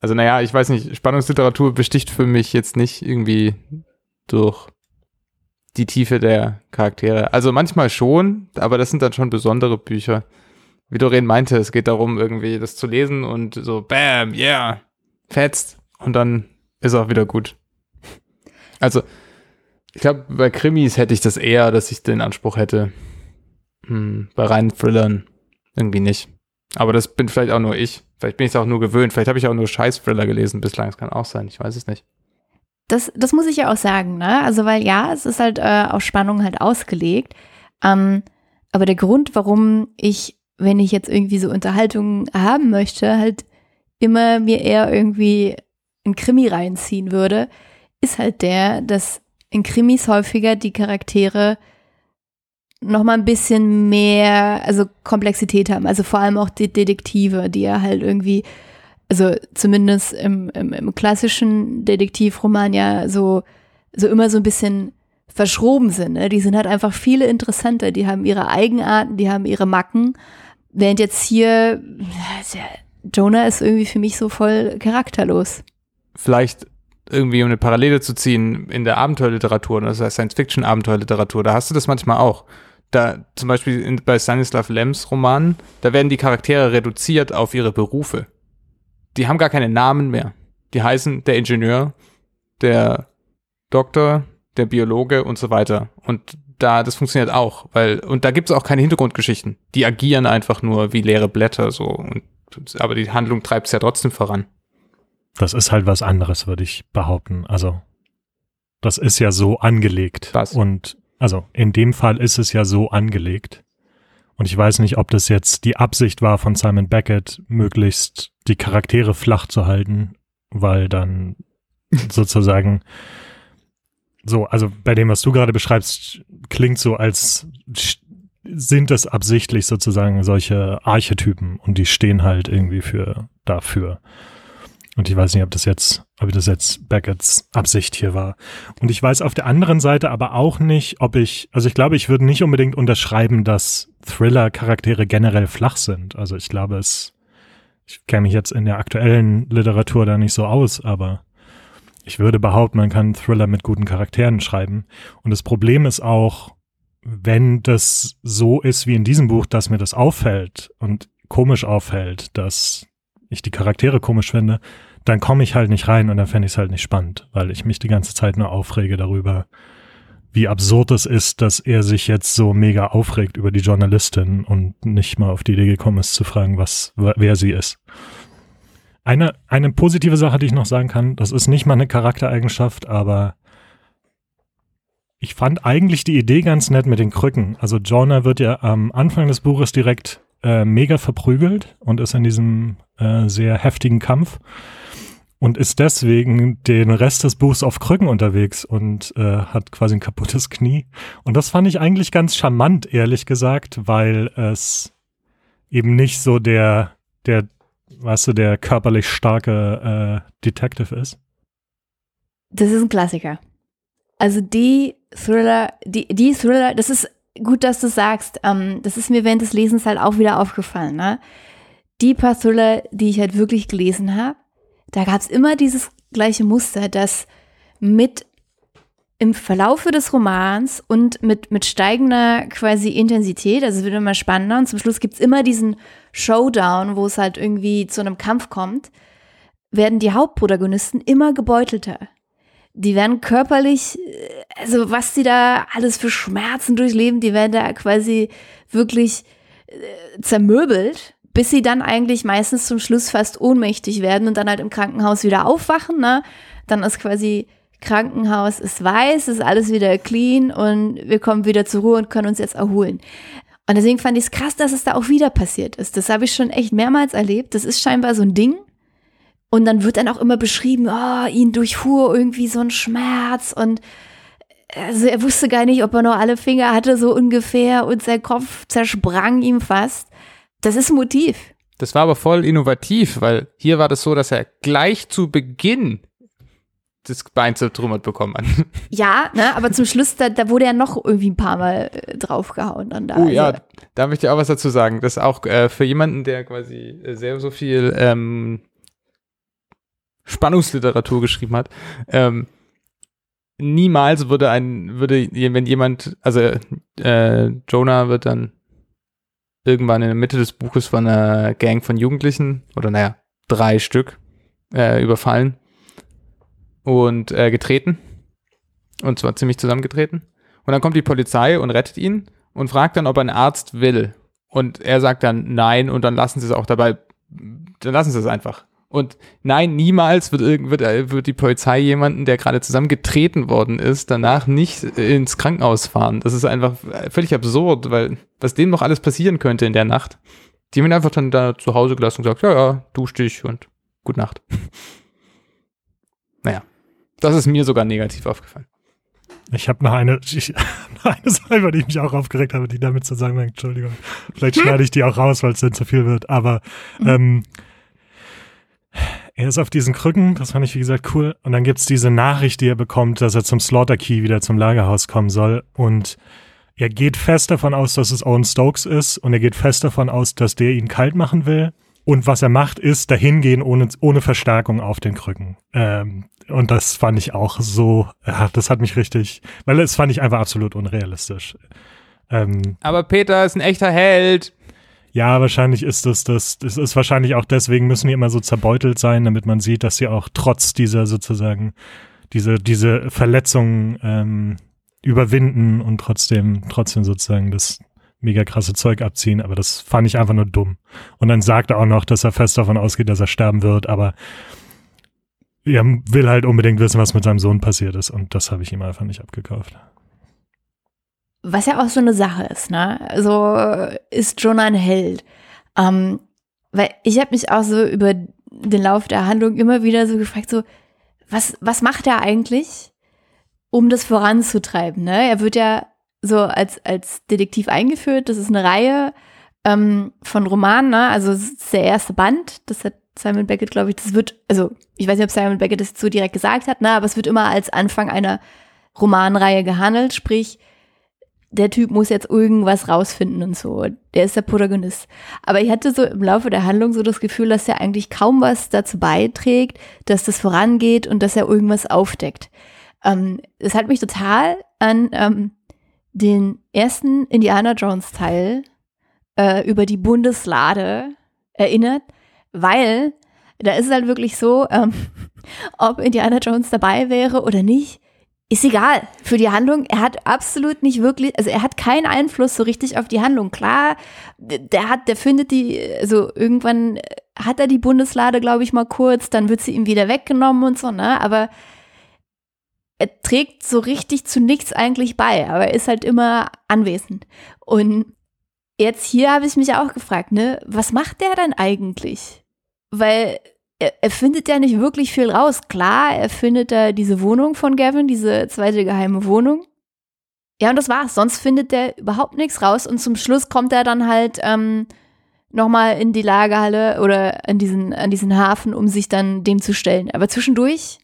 Also naja, ich weiß nicht, Spannungsliteratur besticht für mich jetzt nicht irgendwie durch die Tiefe der Charaktere. Also manchmal schon, aber das sind dann schon besondere Bücher. Wie Doreen meinte, es geht darum, irgendwie das zu lesen und so, bam, yeah, fetzt. Und dann ist auch wieder gut. Also, ich glaube, bei Krimis hätte ich das eher, dass ich den Anspruch hätte. Hm, bei reinen Thrillern irgendwie nicht. Aber das bin vielleicht auch nur ich. Vielleicht bin ich es auch nur gewöhnt. Vielleicht habe ich auch nur Scheiß-Thriller gelesen bislang. Das kann auch sein. Ich weiß es nicht. Das, das muss ich ja auch sagen, ne? Also, weil ja, es ist halt äh, auf Spannung halt ausgelegt. Ähm, aber der Grund, warum ich, wenn ich jetzt irgendwie so Unterhaltungen haben möchte, halt immer mir eher irgendwie ein Krimi reinziehen würde, ist halt der, dass in Krimis häufiger die Charaktere noch mal ein bisschen mehr, also Komplexität haben. Also vor allem auch die Detektive, die ja halt irgendwie, also zumindest im, im, im klassischen Detektivroman ja so, so immer so ein bisschen verschroben sind. Ne? Die sind halt einfach viele interessanter. Die haben ihre Eigenarten, die haben ihre Macken. Während jetzt hier, Jonah ist irgendwie für mich so voll charakterlos. Vielleicht irgendwie, um eine Parallele zu ziehen, in der Abenteuerliteratur, das heißt Science-Fiction-Abenteuerliteratur, da hast du das manchmal auch. Da, zum Beispiel in, bei Stanislav Lems Romanen, da werden die Charaktere reduziert auf ihre Berufe. Die haben gar keine Namen mehr. Die heißen der Ingenieur, der Doktor, der Biologe und so weiter. Und da, das funktioniert auch, weil, und da gibt es auch keine Hintergrundgeschichten. Die agieren einfach nur wie leere Blätter so. Und, aber die Handlung treibt es ja trotzdem voran. Das ist halt was anderes, würde ich behaupten. Also, das ist ja so angelegt. Was? Und also in dem Fall ist es ja so angelegt. Und ich weiß nicht, ob das jetzt die Absicht war von Simon Beckett, möglichst die Charaktere flach zu halten, weil dann sozusagen so, also bei dem, was du gerade beschreibst, klingt so, als sind es absichtlich sozusagen solche Archetypen und die stehen halt irgendwie für dafür. Und ich weiß nicht, ob das jetzt, ob das jetzt Becketts Absicht hier war. Und ich weiß auf der anderen Seite aber auch nicht, ob ich, also ich glaube, ich würde nicht unbedingt unterschreiben, dass Thriller-Charaktere generell flach sind. Also ich glaube, es, ich kenne mich jetzt in der aktuellen Literatur da nicht so aus, aber ich würde behaupten, man kann Thriller mit guten Charakteren schreiben. Und das Problem ist auch, wenn das so ist wie in diesem Buch, dass mir das auffällt und komisch auffällt, dass ich die Charaktere komisch finde, dann komme ich halt nicht rein und dann fände ich es halt nicht spannend, weil ich mich die ganze Zeit nur aufrege darüber, wie absurd es ist, dass er sich jetzt so mega aufregt über die Journalistin und nicht mal auf die Idee gekommen ist zu fragen, was, wer sie ist. Eine, eine positive Sache, die ich noch sagen kann, das ist nicht mal eine Charaktereigenschaft, aber ich fand eigentlich die Idee ganz nett mit den Krücken. Also Jonah wird ja am Anfang des Buches direkt äh, mega verprügelt und ist in diesem äh, sehr heftigen Kampf und ist deswegen den Rest des Buchs auf Krücken unterwegs und äh, hat quasi ein kaputtes Knie. Und das fand ich eigentlich ganz charmant, ehrlich gesagt, weil es eben nicht so der, der, weißt du, der körperlich starke äh, Detective ist. Das ist ein Klassiker. Also die Thriller, die, die Thriller, das ist gut, dass du sagst, ähm, das ist mir während des Lesens halt auch wieder aufgefallen, ne? Die paar Thriller, die ich halt wirklich gelesen habe, da gab es immer dieses gleiche Muster, dass mit im Verlaufe des Romans und mit, mit steigender quasi Intensität, also es wird immer spannender und zum Schluss gibt es immer diesen Showdown, wo es halt irgendwie zu einem Kampf kommt, werden die Hauptprotagonisten immer gebeutelter. Die werden körperlich, also was die da alles für Schmerzen durchleben, die werden da quasi wirklich äh, zermöbelt bis sie dann eigentlich meistens zum Schluss fast ohnmächtig werden und dann halt im Krankenhaus wieder aufwachen. Ne? Dann ist quasi Krankenhaus ist weiß, ist alles wieder clean und wir kommen wieder zur Ruhe und können uns jetzt erholen. Und deswegen fand ich es krass, dass es da auch wieder passiert ist. Das habe ich schon echt mehrmals erlebt. Das ist scheinbar so ein Ding. Und dann wird dann auch immer beschrieben, oh, ihn durchfuhr irgendwie so ein Schmerz und also er wusste gar nicht, ob er noch alle Finger hatte, so ungefähr, und sein Kopf zersprang ihm fast. Das ist ein Motiv. Das war aber voll innovativ, weil hier war das so, dass er gleich zu Beginn das Bein zertrümmert bekommen hat. Ja, ne, aber zum Schluss, da, da wurde er noch irgendwie ein paar Mal äh, draufgehauen. Dann da. Oh also. ja, da möchte ich auch was dazu sagen. Das ist auch äh, für jemanden, der quasi äh, sehr so viel ähm, Spannungsliteratur geschrieben hat, ähm, niemals würde ein, würde, wenn jemand, also äh, Jonah wird dann irgendwann in der Mitte des Buches von einer Gang von Jugendlichen, oder naja, drei Stück, äh, überfallen und äh, getreten. Und zwar ziemlich zusammengetreten. Und dann kommt die Polizei und rettet ihn und fragt dann, ob einen Arzt will. Und er sagt dann nein und dann lassen sie es auch dabei, dann lassen sie es einfach. Und nein, niemals wird, wird, äh, wird die Polizei jemanden, der gerade zusammengetreten worden ist, danach nicht ins Krankenhaus fahren. Das ist einfach völlig absurd, weil was dem noch alles passieren könnte in der Nacht. Die haben ihn einfach dann da zu Hause gelassen und gesagt, ja, ja, dusch dich und gute Nacht. naja, das ist mir sogar negativ aufgefallen. Ich habe noch eine, ich, eine Sache, über die ich mich auch aufgeregt habe, die damit zu sagen, Entschuldigung, vielleicht schneide ich die auch raus, weil es dann zu viel wird, aber ähm, er ist auf diesen Krücken, das fand ich wie gesagt cool. Und dann gibt's diese Nachricht, die er bekommt, dass er zum Slaughter Key wieder zum Lagerhaus kommen soll. Und er geht fest davon aus, dass es Owen Stokes ist. Und er geht fest davon aus, dass der ihn kalt machen will. Und was er macht, ist dahin gehen ohne, ohne Verstärkung auf den Krücken. Ähm, und das fand ich auch so, ja, das hat mich richtig, weil das fand ich einfach absolut unrealistisch. Ähm, Aber Peter ist ein echter Held. Ja, wahrscheinlich ist das, das, das ist wahrscheinlich auch deswegen müssen die immer so zerbeutelt sein, damit man sieht, dass sie auch trotz dieser sozusagen, diese, diese Verletzungen ähm, überwinden und trotzdem, trotzdem sozusagen das mega krasse Zeug abziehen, aber das fand ich einfach nur dumm. Und dann sagt er auch noch, dass er fest davon ausgeht, dass er sterben wird, aber er will halt unbedingt wissen, was mit seinem Sohn passiert ist und das habe ich ihm einfach nicht abgekauft. Was ja auch so eine Sache ist, ne? Also ist Jonah ein Held. Ähm, weil ich habe mich auch so über den Lauf der Handlung immer wieder so gefragt, so, was, was macht er eigentlich, um das voranzutreiben? Ne? Er wird ja so als, als Detektiv eingeführt. Das ist eine Reihe ähm, von Romanen, ne? Also es ist der erste Band, das hat Simon Beckett, glaube ich, das wird, also ich weiß nicht, ob Simon Beckett das so direkt gesagt hat, ne? aber es wird immer als Anfang einer Romanreihe gehandelt, sprich, der Typ muss jetzt irgendwas rausfinden und so. Der ist der Protagonist. Aber ich hatte so im Laufe der Handlung so das Gefühl, dass er eigentlich kaum was dazu beiträgt, dass das vorangeht und dass er irgendwas aufdeckt. Ähm, es hat mich total an ähm, den ersten Indiana Jones Teil äh, über die Bundeslade erinnert, weil da ist es halt wirklich so, ähm, ob Indiana Jones dabei wäre oder nicht, ist egal für die Handlung. Er hat absolut nicht wirklich, also er hat keinen Einfluss so richtig auf die Handlung. Klar, der hat, der findet die, also irgendwann hat er die Bundeslade, glaube ich, mal kurz, dann wird sie ihm wieder weggenommen und so, ne? Aber er trägt so richtig zu nichts eigentlich bei, aber er ist halt immer anwesend. Und jetzt hier habe ich mich auch gefragt, ne, was macht der dann eigentlich? Weil er, findet ja nicht wirklich viel raus. Klar, er findet da diese Wohnung von Gavin, diese zweite geheime Wohnung. Ja, und das war's. Sonst findet er überhaupt nichts raus. Und zum Schluss kommt er dann halt ähm, nochmal in die Lagerhalle oder an diesen, an diesen Hafen, um sich dann dem zu stellen. Aber zwischendurch,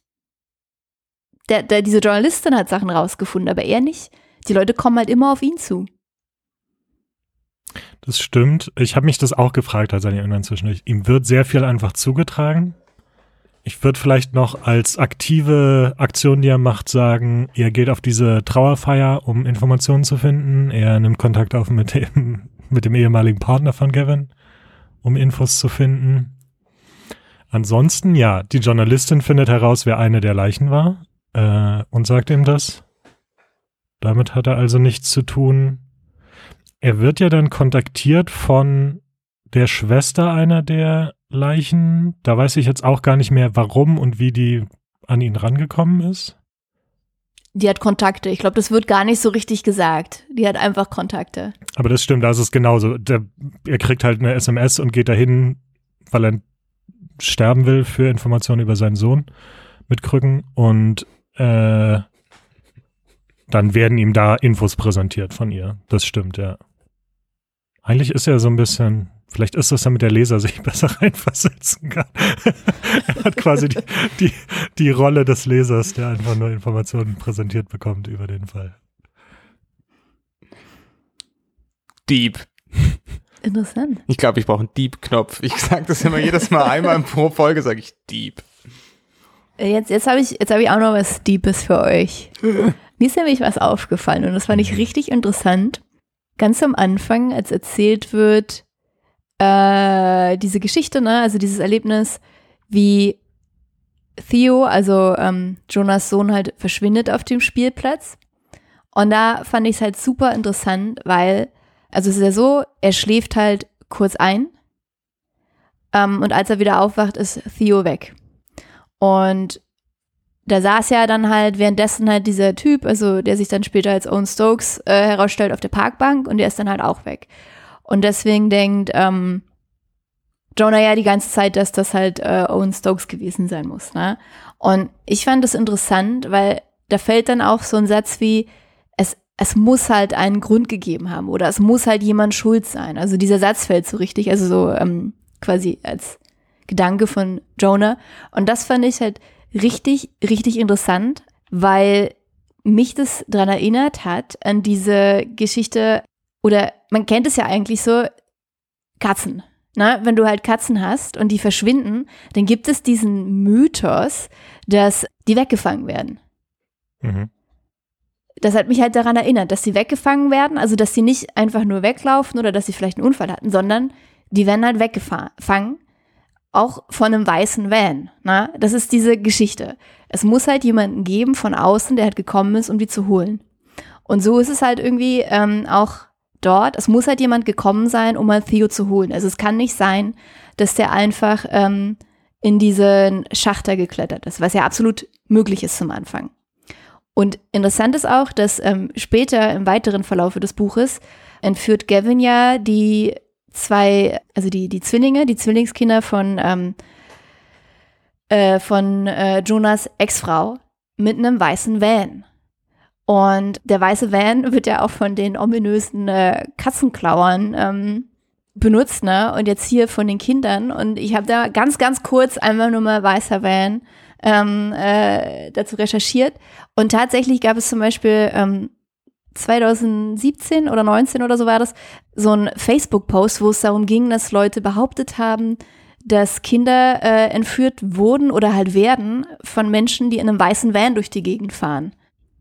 der, der, diese Journalistin hat Sachen rausgefunden, aber er nicht. Die Leute kommen halt immer auf ihn zu. Das stimmt. Ich habe mich das auch gefragt, als er irgendwann zwischendurch. Ihm wird sehr viel einfach zugetragen. Ich würde vielleicht noch als aktive Aktion, die er macht, sagen, er geht auf diese Trauerfeier, um Informationen zu finden. Er nimmt Kontakt auf mit dem, mit dem ehemaligen Partner von Gavin, um Infos zu finden. Ansonsten, ja, die Journalistin findet heraus, wer eine der Leichen war äh, und sagt ihm das. Damit hat er also nichts zu tun. Er wird ja dann kontaktiert von der Schwester einer der Leichen. Da weiß ich jetzt auch gar nicht mehr, warum und wie die an ihn rangekommen ist. Die hat Kontakte. Ich glaube, das wird gar nicht so richtig gesagt. Die hat einfach Kontakte. Aber das stimmt, da ist es genauso. Der, er kriegt halt eine SMS und geht dahin, weil er sterben will für Informationen über seinen Sohn mit Krücken. Und äh, dann werden ihm da Infos präsentiert von ihr. Das stimmt, ja. Eigentlich ist er so ein bisschen, vielleicht ist das, damit der Leser sich besser reinversetzen kann. er hat quasi die, die, die Rolle des Lesers, der einfach nur Informationen präsentiert bekommt über den Fall. Deep. Interessant. Ich glaube, ich brauche einen Deep-Knopf. Ich sage das immer jedes Mal einmal pro Folge, sage ich Deep. Jetzt, jetzt habe ich, hab ich auch noch was Deepes für euch. Mir ist nämlich was aufgefallen und das fand ich richtig interessant ganz am Anfang, als erzählt wird, äh, diese Geschichte, ne, also dieses Erlebnis, wie Theo, also ähm, Jonas Sohn, halt verschwindet auf dem Spielplatz. Und da fand ich es halt super interessant, weil, also es ist ja so, er schläft halt kurz ein ähm, und als er wieder aufwacht, ist Theo weg. Und da saß ja dann halt währenddessen halt dieser Typ, also der sich dann später als Owen Stokes äh, herausstellt auf der Parkbank und der ist dann halt auch weg. Und deswegen denkt ähm, Jonah ja die ganze Zeit, dass das halt äh, Owen Stokes gewesen sein muss. Ne? Und ich fand das interessant, weil da fällt dann auch so ein Satz wie, es, es muss halt einen Grund gegeben haben oder es muss halt jemand schuld sein. Also dieser Satz fällt so richtig, also so ähm, quasi als Gedanke von Jonah. Und das fand ich halt richtig, richtig interessant, weil mich das daran erinnert hat, an diese Geschichte, oder man kennt es ja eigentlich so, Katzen. Na, wenn du halt Katzen hast und die verschwinden, dann gibt es diesen Mythos, dass die weggefangen werden. Mhm. Das hat mich halt daran erinnert, dass sie weggefangen werden, also dass sie nicht einfach nur weglaufen oder dass sie vielleicht einen Unfall hatten, sondern die werden halt weggefangen auch von einem weißen Van. Na? Das ist diese Geschichte. Es muss halt jemanden geben von außen, der halt gekommen ist, um die zu holen. Und so ist es halt irgendwie ähm, auch dort. Es muss halt jemand gekommen sein, um mal Theo zu holen. Also es kann nicht sein, dass der einfach ähm, in diesen Schachter geklettert ist, was ja absolut möglich ist zum Anfang. Und interessant ist auch, dass ähm, später im weiteren Verlaufe des Buches entführt Gavin ja die zwei, also die, die Zwillinge, die Zwillingskinder von, ähm, äh, von äh, Jonas Ex-Frau mit einem weißen Van. Und der weiße Van wird ja auch von den ominösen äh, Katzenklauern ähm, benutzt, ne? Und jetzt hier von den Kindern. Und ich habe da ganz, ganz kurz einmal nur mal weißer Van ähm, äh, dazu recherchiert. Und tatsächlich gab es zum Beispiel ähm, 2017 oder 19 oder so war das, so ein Facebook-Post, wo es darum ging, dass Leute behauptet haben, dass Kinder äh, entführt wurden oder halt werden von Menschen, die in einem weißen Van durch die Gegend fahren.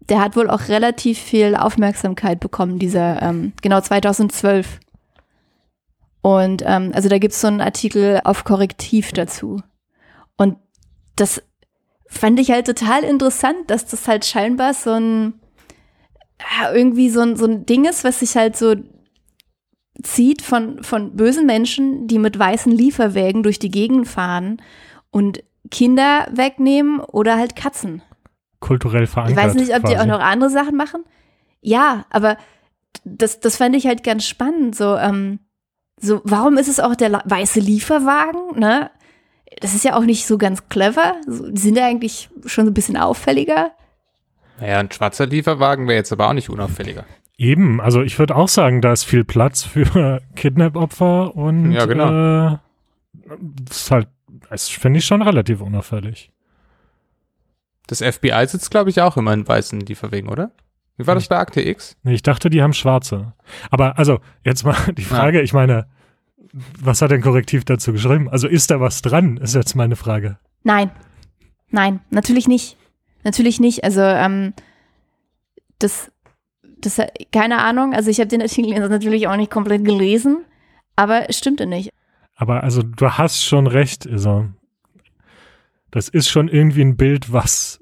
Der hat wohl auch relativ viel Aufmerksamkeit bekommen, dieser, ähm, genau 2012. Und ähm, also da gibt es so einen Artikel auf Korrektiv dazu. das fand ich halt total interessant, dass das halt scheinbar so ein, irgendwie so ein, so ein Ding ist, was sich halt so zieht von, von bösen Menschen, die mit weißen Lieferwägen durch die Gegend fahren und Kinder wegnehmen oder halt Katzen. Kulturell verankert. Ich weiß nicht, ob quasi. die auch noch andere Sachen machen. Ja, aber das, das fand ich halt ganz spannend. So, ähm, so, warum ist es auch der weiße Lieferwagen? Ne? Das ist ja auch nicht so ganz clever. Die sind ja eigentlich schon so ein bisschen auffälliger. Naja, ein schwarzer Lieferwagen wäre jetzt aber auch nicht unauffälliger. Eben, also ich würde auch sagen, da ist viel Platz für Kidnap-Opfer und Ja, genau. äh, das ist halt, das finde ich schon relativ unauffällig. Das FBI sitzt, glaube ich, auch immer in weißen Lieferwegen, oder? Wie war das bei Akte X? Nee, ich dachte, die haben schwarze. Aber also, jetzt mal die Frage, ich meine, was hat denn Korrektiv dazu geschrieben? Also ist da was dran, ist jetzt meine Frage. Nein. Nein, natürlich nicht. Natürlich nicht. Also, ähm, das, das, keine Ahnung. Also, ich habe den Artikel natürlich auch nicht komplett gelesen, aber es stimmte nicht. Aber also du hast schon recht, also das ist schon irgendwie ein Bild, was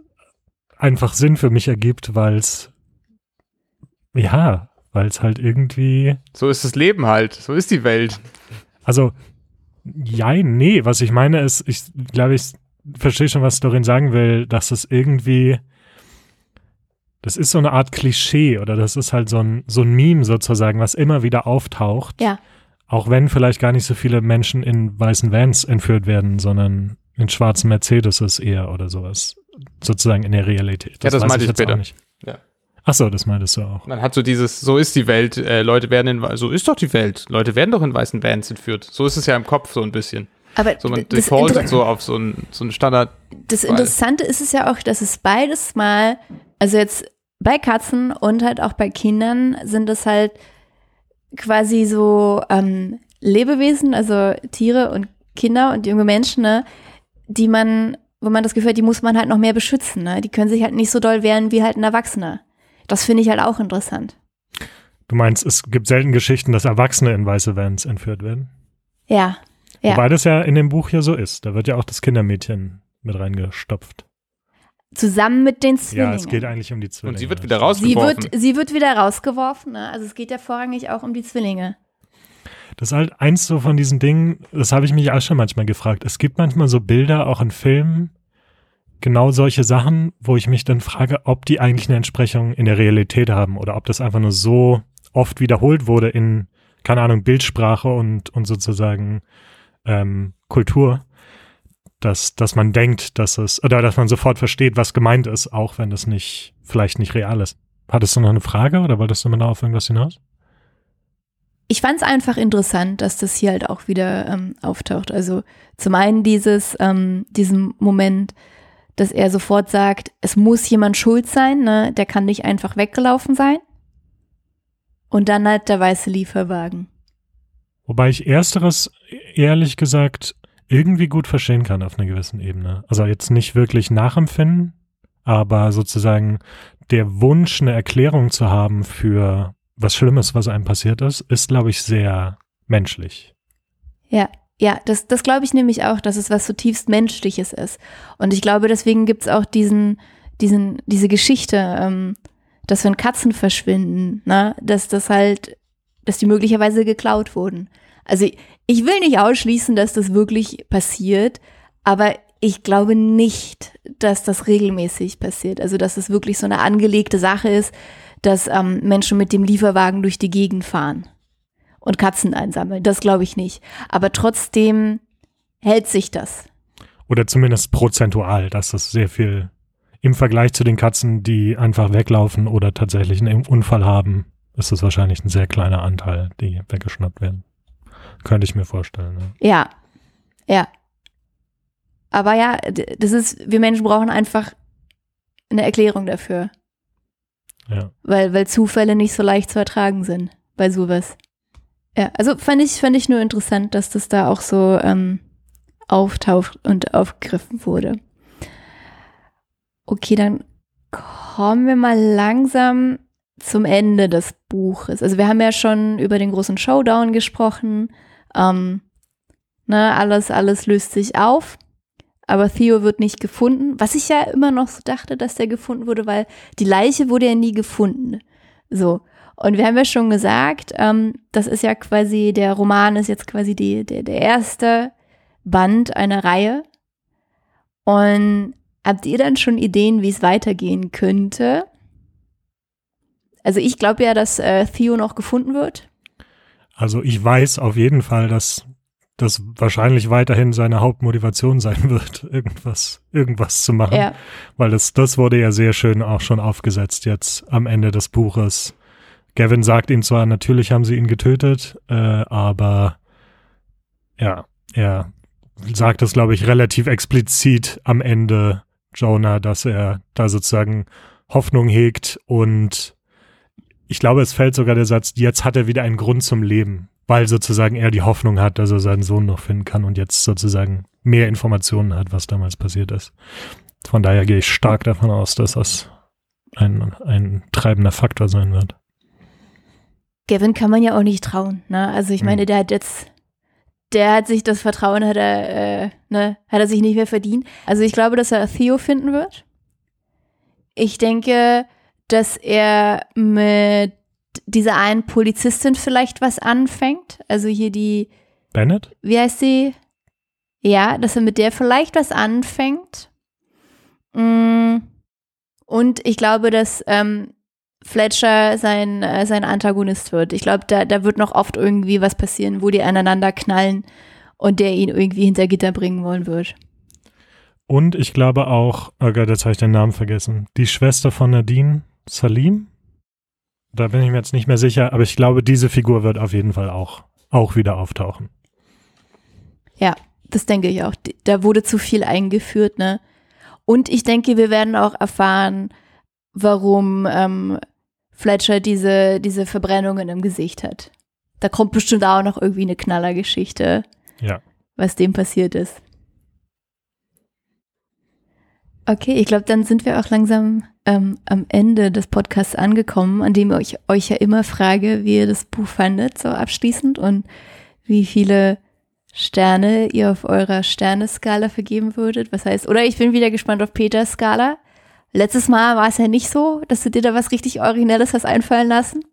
einfach Sinn für mich ergibt, weil es ja, weil es halt irgendwie, So ist das Leben halt. So ist die Welt. also ja, nee, was ich meine ist, ich glaube, ich verstehe schon, was Dorin sagen will, dass es irgendwie das ist so eine Art Klischee oder das ist halt so ein, so ein Meme sozusagen, was immer wieder auftaucht. Ja. Auch wenn vielleicht gar nicht so viele Menschen in weißen Vans entführt werden, sondern in schwarzen Mercedes eher oder sowas. Sozusagen in der Realität. Ja, das meinte ich jetzt auch später. nicht. Ja. Ach so, das meintest du auch. Man hat so dieses, so ist die Welt, äh, Leute werden in, so ist doch die Welt. Leute werden doch in weißen Vans entführt. So ist es ja im Kopf so ein bisschen. Aber So man defaultet Inter- so auf so ein, so ein Standard. das Interessante ist es ja auch, dass es beides mal, also jetzt bei Katzen und halt auch bei Kindern sind es halt quasi so ähm, Lebewesen, also Tiere und Kinder und junge Menschen, ne, die man, wo man das Gefühl hat, die muss man halt noch mehr beschützen. Ne? Die können sich halt nicht so doll wehren wie halt ein Erwachsener. Das finde ich halt auch interessant. Du meinst, es gibt selten Geschichten, dass Erwachsene in weiße Vans entführt werden. Ja, Ja. Wobei das ja in dem Buch ja so ist. Da wird ja auch das Kindermädchen mit reingestopft. zusammen mit den Zwillingen. Ja, es geht eigentlich um die Zwillinge. Und sie wird wieder sie rausgeworfen. wird, sie wird wieder rausgeworfen. Ne? Also es geht ja vorrangig auch um die Zwillinge. Das ist halt eins so von diesen Dingen, das habe ich mich auch schon manchmal gefragt. Es gibt manchmal so Bilder, auch in Filmen, genau solche Sachen, wo ich mich dann frage, ob die eigentlich eine Entsprechung in der Realität haben oder ob das einfach nur so oft wiederholt wurde in, keine Ahnung, Bildsprache und, und sozusagen ähm, Kultur, dass, dass man denkt, dass es, oder dass man sofort versteht, was gemeint ist, auch wenn das nicht, vielleicht nicht real ist. Hattest du noch eine Frage oder wolltest du mal auf irgendwas hinaus? Ich fand es einfach interessant, dass das hier halt auch wieder ähm, auftaucht. Also zum einen dieses, ähm, diesen Moment, dass er sofort sagt, es muss jemand schuld sein, ne? der kann nicht einfach weggelaufen sein. Und dann halt der weiße Lieferwagen. Wobei ich ersteres, ehrlich gesagt, irgendwie gut verstehen kann auf einer gewissen Ebene. Also jetzt nicht wirklich nachempfinden, aber sozusagen der Wunsch, eine Erklärung zu haben für was Schlimmes, was einem passiert ist, ist, glaube ich, sehr menschlich. Ja, ja, das, das glaube ich nämlich auch, dass es was zutiefst Menschliches ist. Und ich glaube, deswegen gibt es auch diesen, diesen, diese Geschichte, ähm, dass wenn Katzen verschwinden, ne, dass das halt, dass die möglicherweise geklaut wurden. Also ich, will nicht ausschließen, dass das wirklich passiert, aber ich glaube nicht, dass das regelmäßig passiert. Also dass es wirklich so eine angelegte Sache ist, dass ähm, Menschen mit dem Lieferwagen durch die Gegend fahren und Katzen einsammeln. Das glaube ich nicht. Aber trotzdem hält sich das. Oder zumindest prozentual, dass das sehr viel im Vergleich zu den Katzen, die einfach weglaufen oder tatsächlich einen Unfall haben, ist das wahrscheinlich ein sehr kleiner Anteil, die weggeschnappt werden. Könnte ich mir vorstellen. Ja. Ja, ja. Aber ja, das ist, wir Menschen brauchen einfach eine Erklärung dafür, ja. weil, weil Zufälle nicht so leicht zu ertragen sind bei sowas. Ja, also fand ich, fand ich nur interessant, dass das da auch so ähm, auftaucht und aufgegriffen wurde. Okay, dann kommen wir mal langsam zum Ende des Buches. Also wir haben ja schon über den großen Showdown gesprochen. Ähm, ne, alles, alles löst sich auf. aber Theo wird nicht gefunden. Was ich ja immer noch so dachte, dass der gefunden wurde, weil die Leiche wurde ja nie gefunden. So. Und wir haben ja schon gesagt, ähm, das ist ja quasi, der Roman ist jetzt quasi die, der, der erste Band einer Reihe. Und habt ihr dann schon Ideen, wie es weitergehen könnte? Also ich glaube ja, dass äh, Theo noch gefunden wird. Also ich weiß auf jeden Fall, dass das wahrscheinlich weiterhin seine Hauptmotivation sein wird, irgendwas, irgendwas zu machen. Ja. Weil das, das wurde ja sehr schön auch schon aufgesetzt jetzt am Ende des Buches. Gavin sagt ihm zwar, natürlich haben sie ihn getötet, äh, aber ja, er sagt das, glaube ich, relativ explizit am Ende, Jonah, dass er da sozusagen Hoffnung hegt und ich glaube, es fällt sogar der Satz, jetzt hat er wieder einen Grund zum Leben, weil sozusagen er die Hoffnung hat, dass er seinen Sohn noch finden kann und jetzt sozusagen mehr Informationen hat, was damals passiert ist. Von daher gehe ich stark davon aus, dass das ein, ein treibender Faktor sein wird. Gavin kann man ja auch nicht trauen. Ne? Also ich meine, mhm. der hat jetzt, der hat sich das Vertrauen, hat er, äh, ne, hat er sich nicht mehr verdient. Also ich glaube, dass er Theo finden wird. Ich denke, dass er mit dieser einen Polizistin vielleicht was anfängt. Also hier die. Bennett? Wie heißt sie? Ja, dass er mit der vielleicht was anfängt. Mm. Und ich glaube, dass ähm, Fletcher sein, äh, sein Antagonist wird. Ich glaube, da, da wird noch oft irgendwie was passieren, wo die aneinander knallen und der ihn irgendwie hinter Gitter bringen wollen wird. Und ich glaube auch, oh Gott, jetzt habe ich den Namen vergessen, die Schwester von Nadine, Salim? Da bin ich mir jetzt nicht mehr sicher, aber ich glaube, diese Figur wird auf jeden Fall auch, auch wieder auftauchen. Ja, das denke ich auch. Da wurde zu viel eingeführt, ne? Und ich denke, wir werden auch erfahren, warum ähm, Fletcher diese, diese Verbrennungen im Gesicht hat. Da kommt bestimmt auch noch irgendwie eine Knallergeschichte, ja. was dem passiert ist. Okay, ich glaube, dann sind wir auch langsam ähm, am Ende des Podcasts angekommen, an dem ich euch ja immer frage, wie ihr das Buch fandet, so abschließend und wie viele Sterne ihr auf eurer Sterneskala vergeben würdet. Was heißt, oder ich bin wieder gespannt auf Peters Skala. Letztes Mal war es ja nicht so, dass du dir da was richtig Originelles hast einfallen lassen.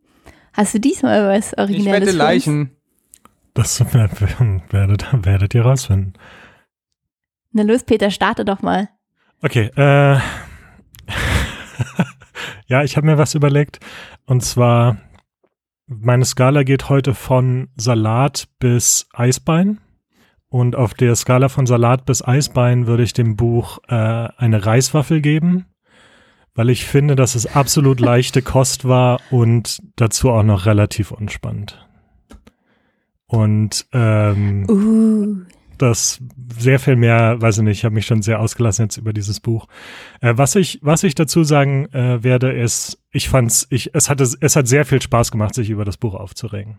Hast du diesmal was Originelles? Ich wette Leichen. Das werdet, werdet ihr rausfinden. Na los, Peter, starte doch mal. Okay, äh. ja, ich habe mir was überlegt. Und zwar, meine Skala geht heute von Salat bis Eisbein. Und auf der Skala von Salat bis Eisbein würde ich dem Buch äh, eine Reiswaffel geben weil ich finde, dass es absolut leichte Kost war und dazu auch noch relativ unspannend. Und ähm, uh. Das sehr viel mehr, weiß ich nicht, ich habe mich schon sehr ausgelassen jetzt über dieses Buch. Äh, was ich, was ich dazu sagen äh, werde, ist, ich fand's, ich, es hatte, es hat sehr viel Spaß gemacht, sich über das Buch aufzuregen.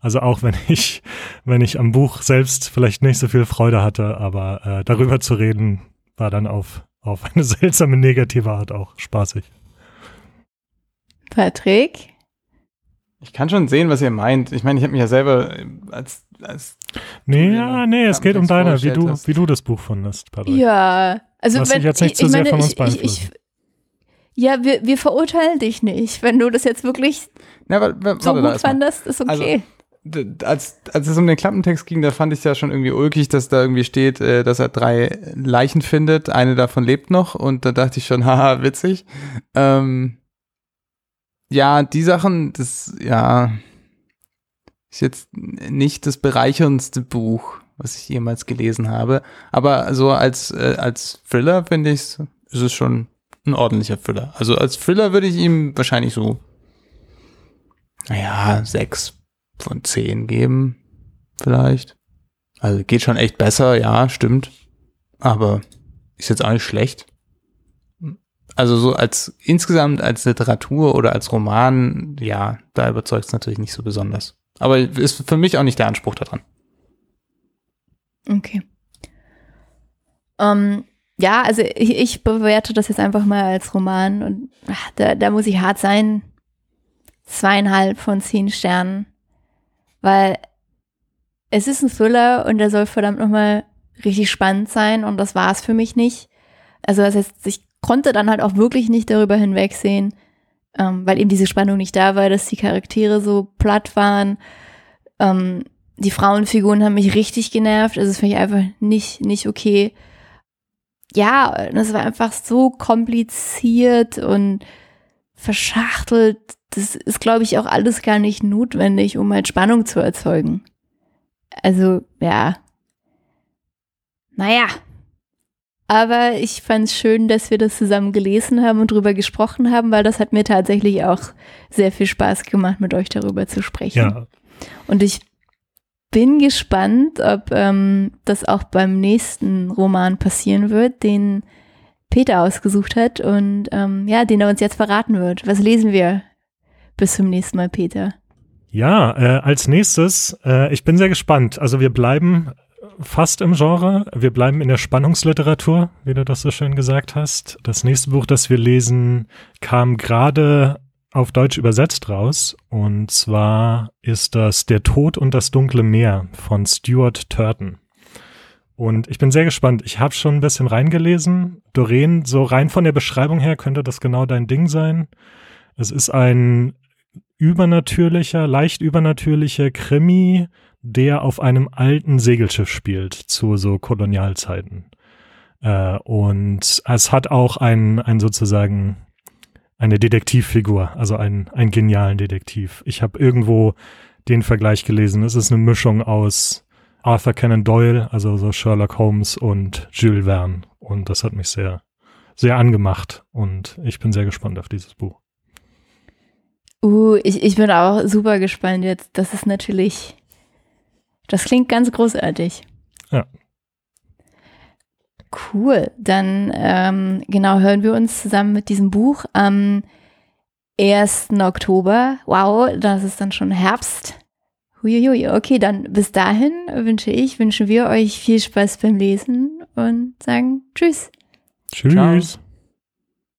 Also auch wenn ich, wenn ich am Buch selbst vielleicht nicht so viel Freude hatte, aber äh, darüber zu reden, war dann auf auf eine seltsame negative Art auch spaßig. Patrick? Ich kann schon sehen, was ihr meint. Ich meine, ich habe mich ja selber als. als nee, ja, nee, es geht um deine, wie du, wie du das Buch fandest, Patrick. Ja, also Lass wenn, dich jetzt nicht ich, zu ich sehr meine, von uns ich, beeinflussen. Ich, ja, wir, wir verurteilen dich nicht. Wenn du das jetzt wirklich Na, warte, warte, so gut fandest, ist also, okay. Also, als, als es um den Klappentext ging, da fand ich es ja schon irgendwie ulkig, dass da irgendwie steht, äh, dass er drei Leichen findet, eine davon lebt noch und da dachte ich schon, haha, witzig. Ähm, ja, die Sachen, das, ja, ist jetzt nicht das bereicherndste Buch, was ich jemals gelesen habe, aber so als, äh, als Thriller finde ich es, ist es schon ein ordentlicher Thriller. Also als Thriller würde ich ihm wahrscheinlich so, naja, sechs von zehn geben, vielleicht. Also geht schon echt besser, ja, stimmt. Aber ist jetzt auch nicht schlecht. Also so als insgesamt als Literatur oder als Roman, ja, da überzeugt es natürlich nicht so besonders. Aber ist für mich auch nicht der Anspruch daran. Okay. Ähm, ja, also ich, ich, bewerte das jetzt einfach mal als Roman und ach, da, da muss ich hart sein. Zweieinhalb von zehn Sternen weil es ist ein Thriller und der soll verdammt nochmal richtig spannend sein und das war es für mich nicht. Also das heißt, ich konnte dann halt auch wirklich nicht darüber hinwegsehen, ähm, weil eben diese Spannung nicht da war, dass die Charaktere so platt waren. Ähm, die Frauenfiguren haben mich richtig genervt, also das finde ich einfach nicht, nicht okay. Ja, das war einfach so kompliziert und verschachtelt. Das ist, glaube ich, auch alles gar nicht notwendig, um halt Spannung zu erzeugen. Also, ja. Naja. Aber ich fand es schön, dass wir das zusammen gelesen haben und drüber gesprochen haben, weil das hat mir tatsächlich auch sehr viel Spaß gemacht, mit euch darüber zu sprechen. Ja. Und ich bin gespannt, ob ähm, das auch beim nächsten Roman passieren wird, den Peter ausgesucht hat und ähm, ja, den er uns jetzt verraten wird. Was lesen wir bis zum nächsten Mal, Peter? Ja, äh, als nächstes, äh, ich bin sehr gespannt. Also wir bleiben fast im Genre. Wir bleiben in der Spannungsliteratur, wie du das so schön gesagt hast. Das nächste Buch, das wir lesen, kam gerade auf Deutsch übersetzt raus. Und zwar ist das Der Tod und das dunkle Meer von Stuart Turton. Und ich bin sehr gespannt. Ich habe schon ein bisschen reingelesen. Doreen, so rein von der Beschreibung her könnte das genau dein Ding sein. Es ist ein übernatürlicher, leicht übernatürlicher Krimi, der auf einem alten Segelschiff spielt zu so Kolonialzeiten. Äh, und es hat auch ein, ein sozusagen eine Detektivfigur, also einen, einen genialen Detektiv. Ich habe irgendwo den Vergleich gelesen. Es ist eine Mischung aus Arthur Conan Doyle, also so Sherlock Holmes und Jules Verne. Und das hat mich sehr, sehr angemacht. Und ich bin sehr gespannt auf dieses Buch. Uh, ich, ich bin auch super gespannt jetzt. Das ist natürlich, das klingt ganz großartig. Ja. Cool. Dann ähm, genau hören wir uns zusammen mit diesem Buch am 1. Oktober. Wow, das ist dann schon Herbst. Huiuiui. Okay, dann bis dahin wünsche ich, wünschen wir euch viel Spaß beim Lesen und sagen Tschüss. Tschüss. Ciao.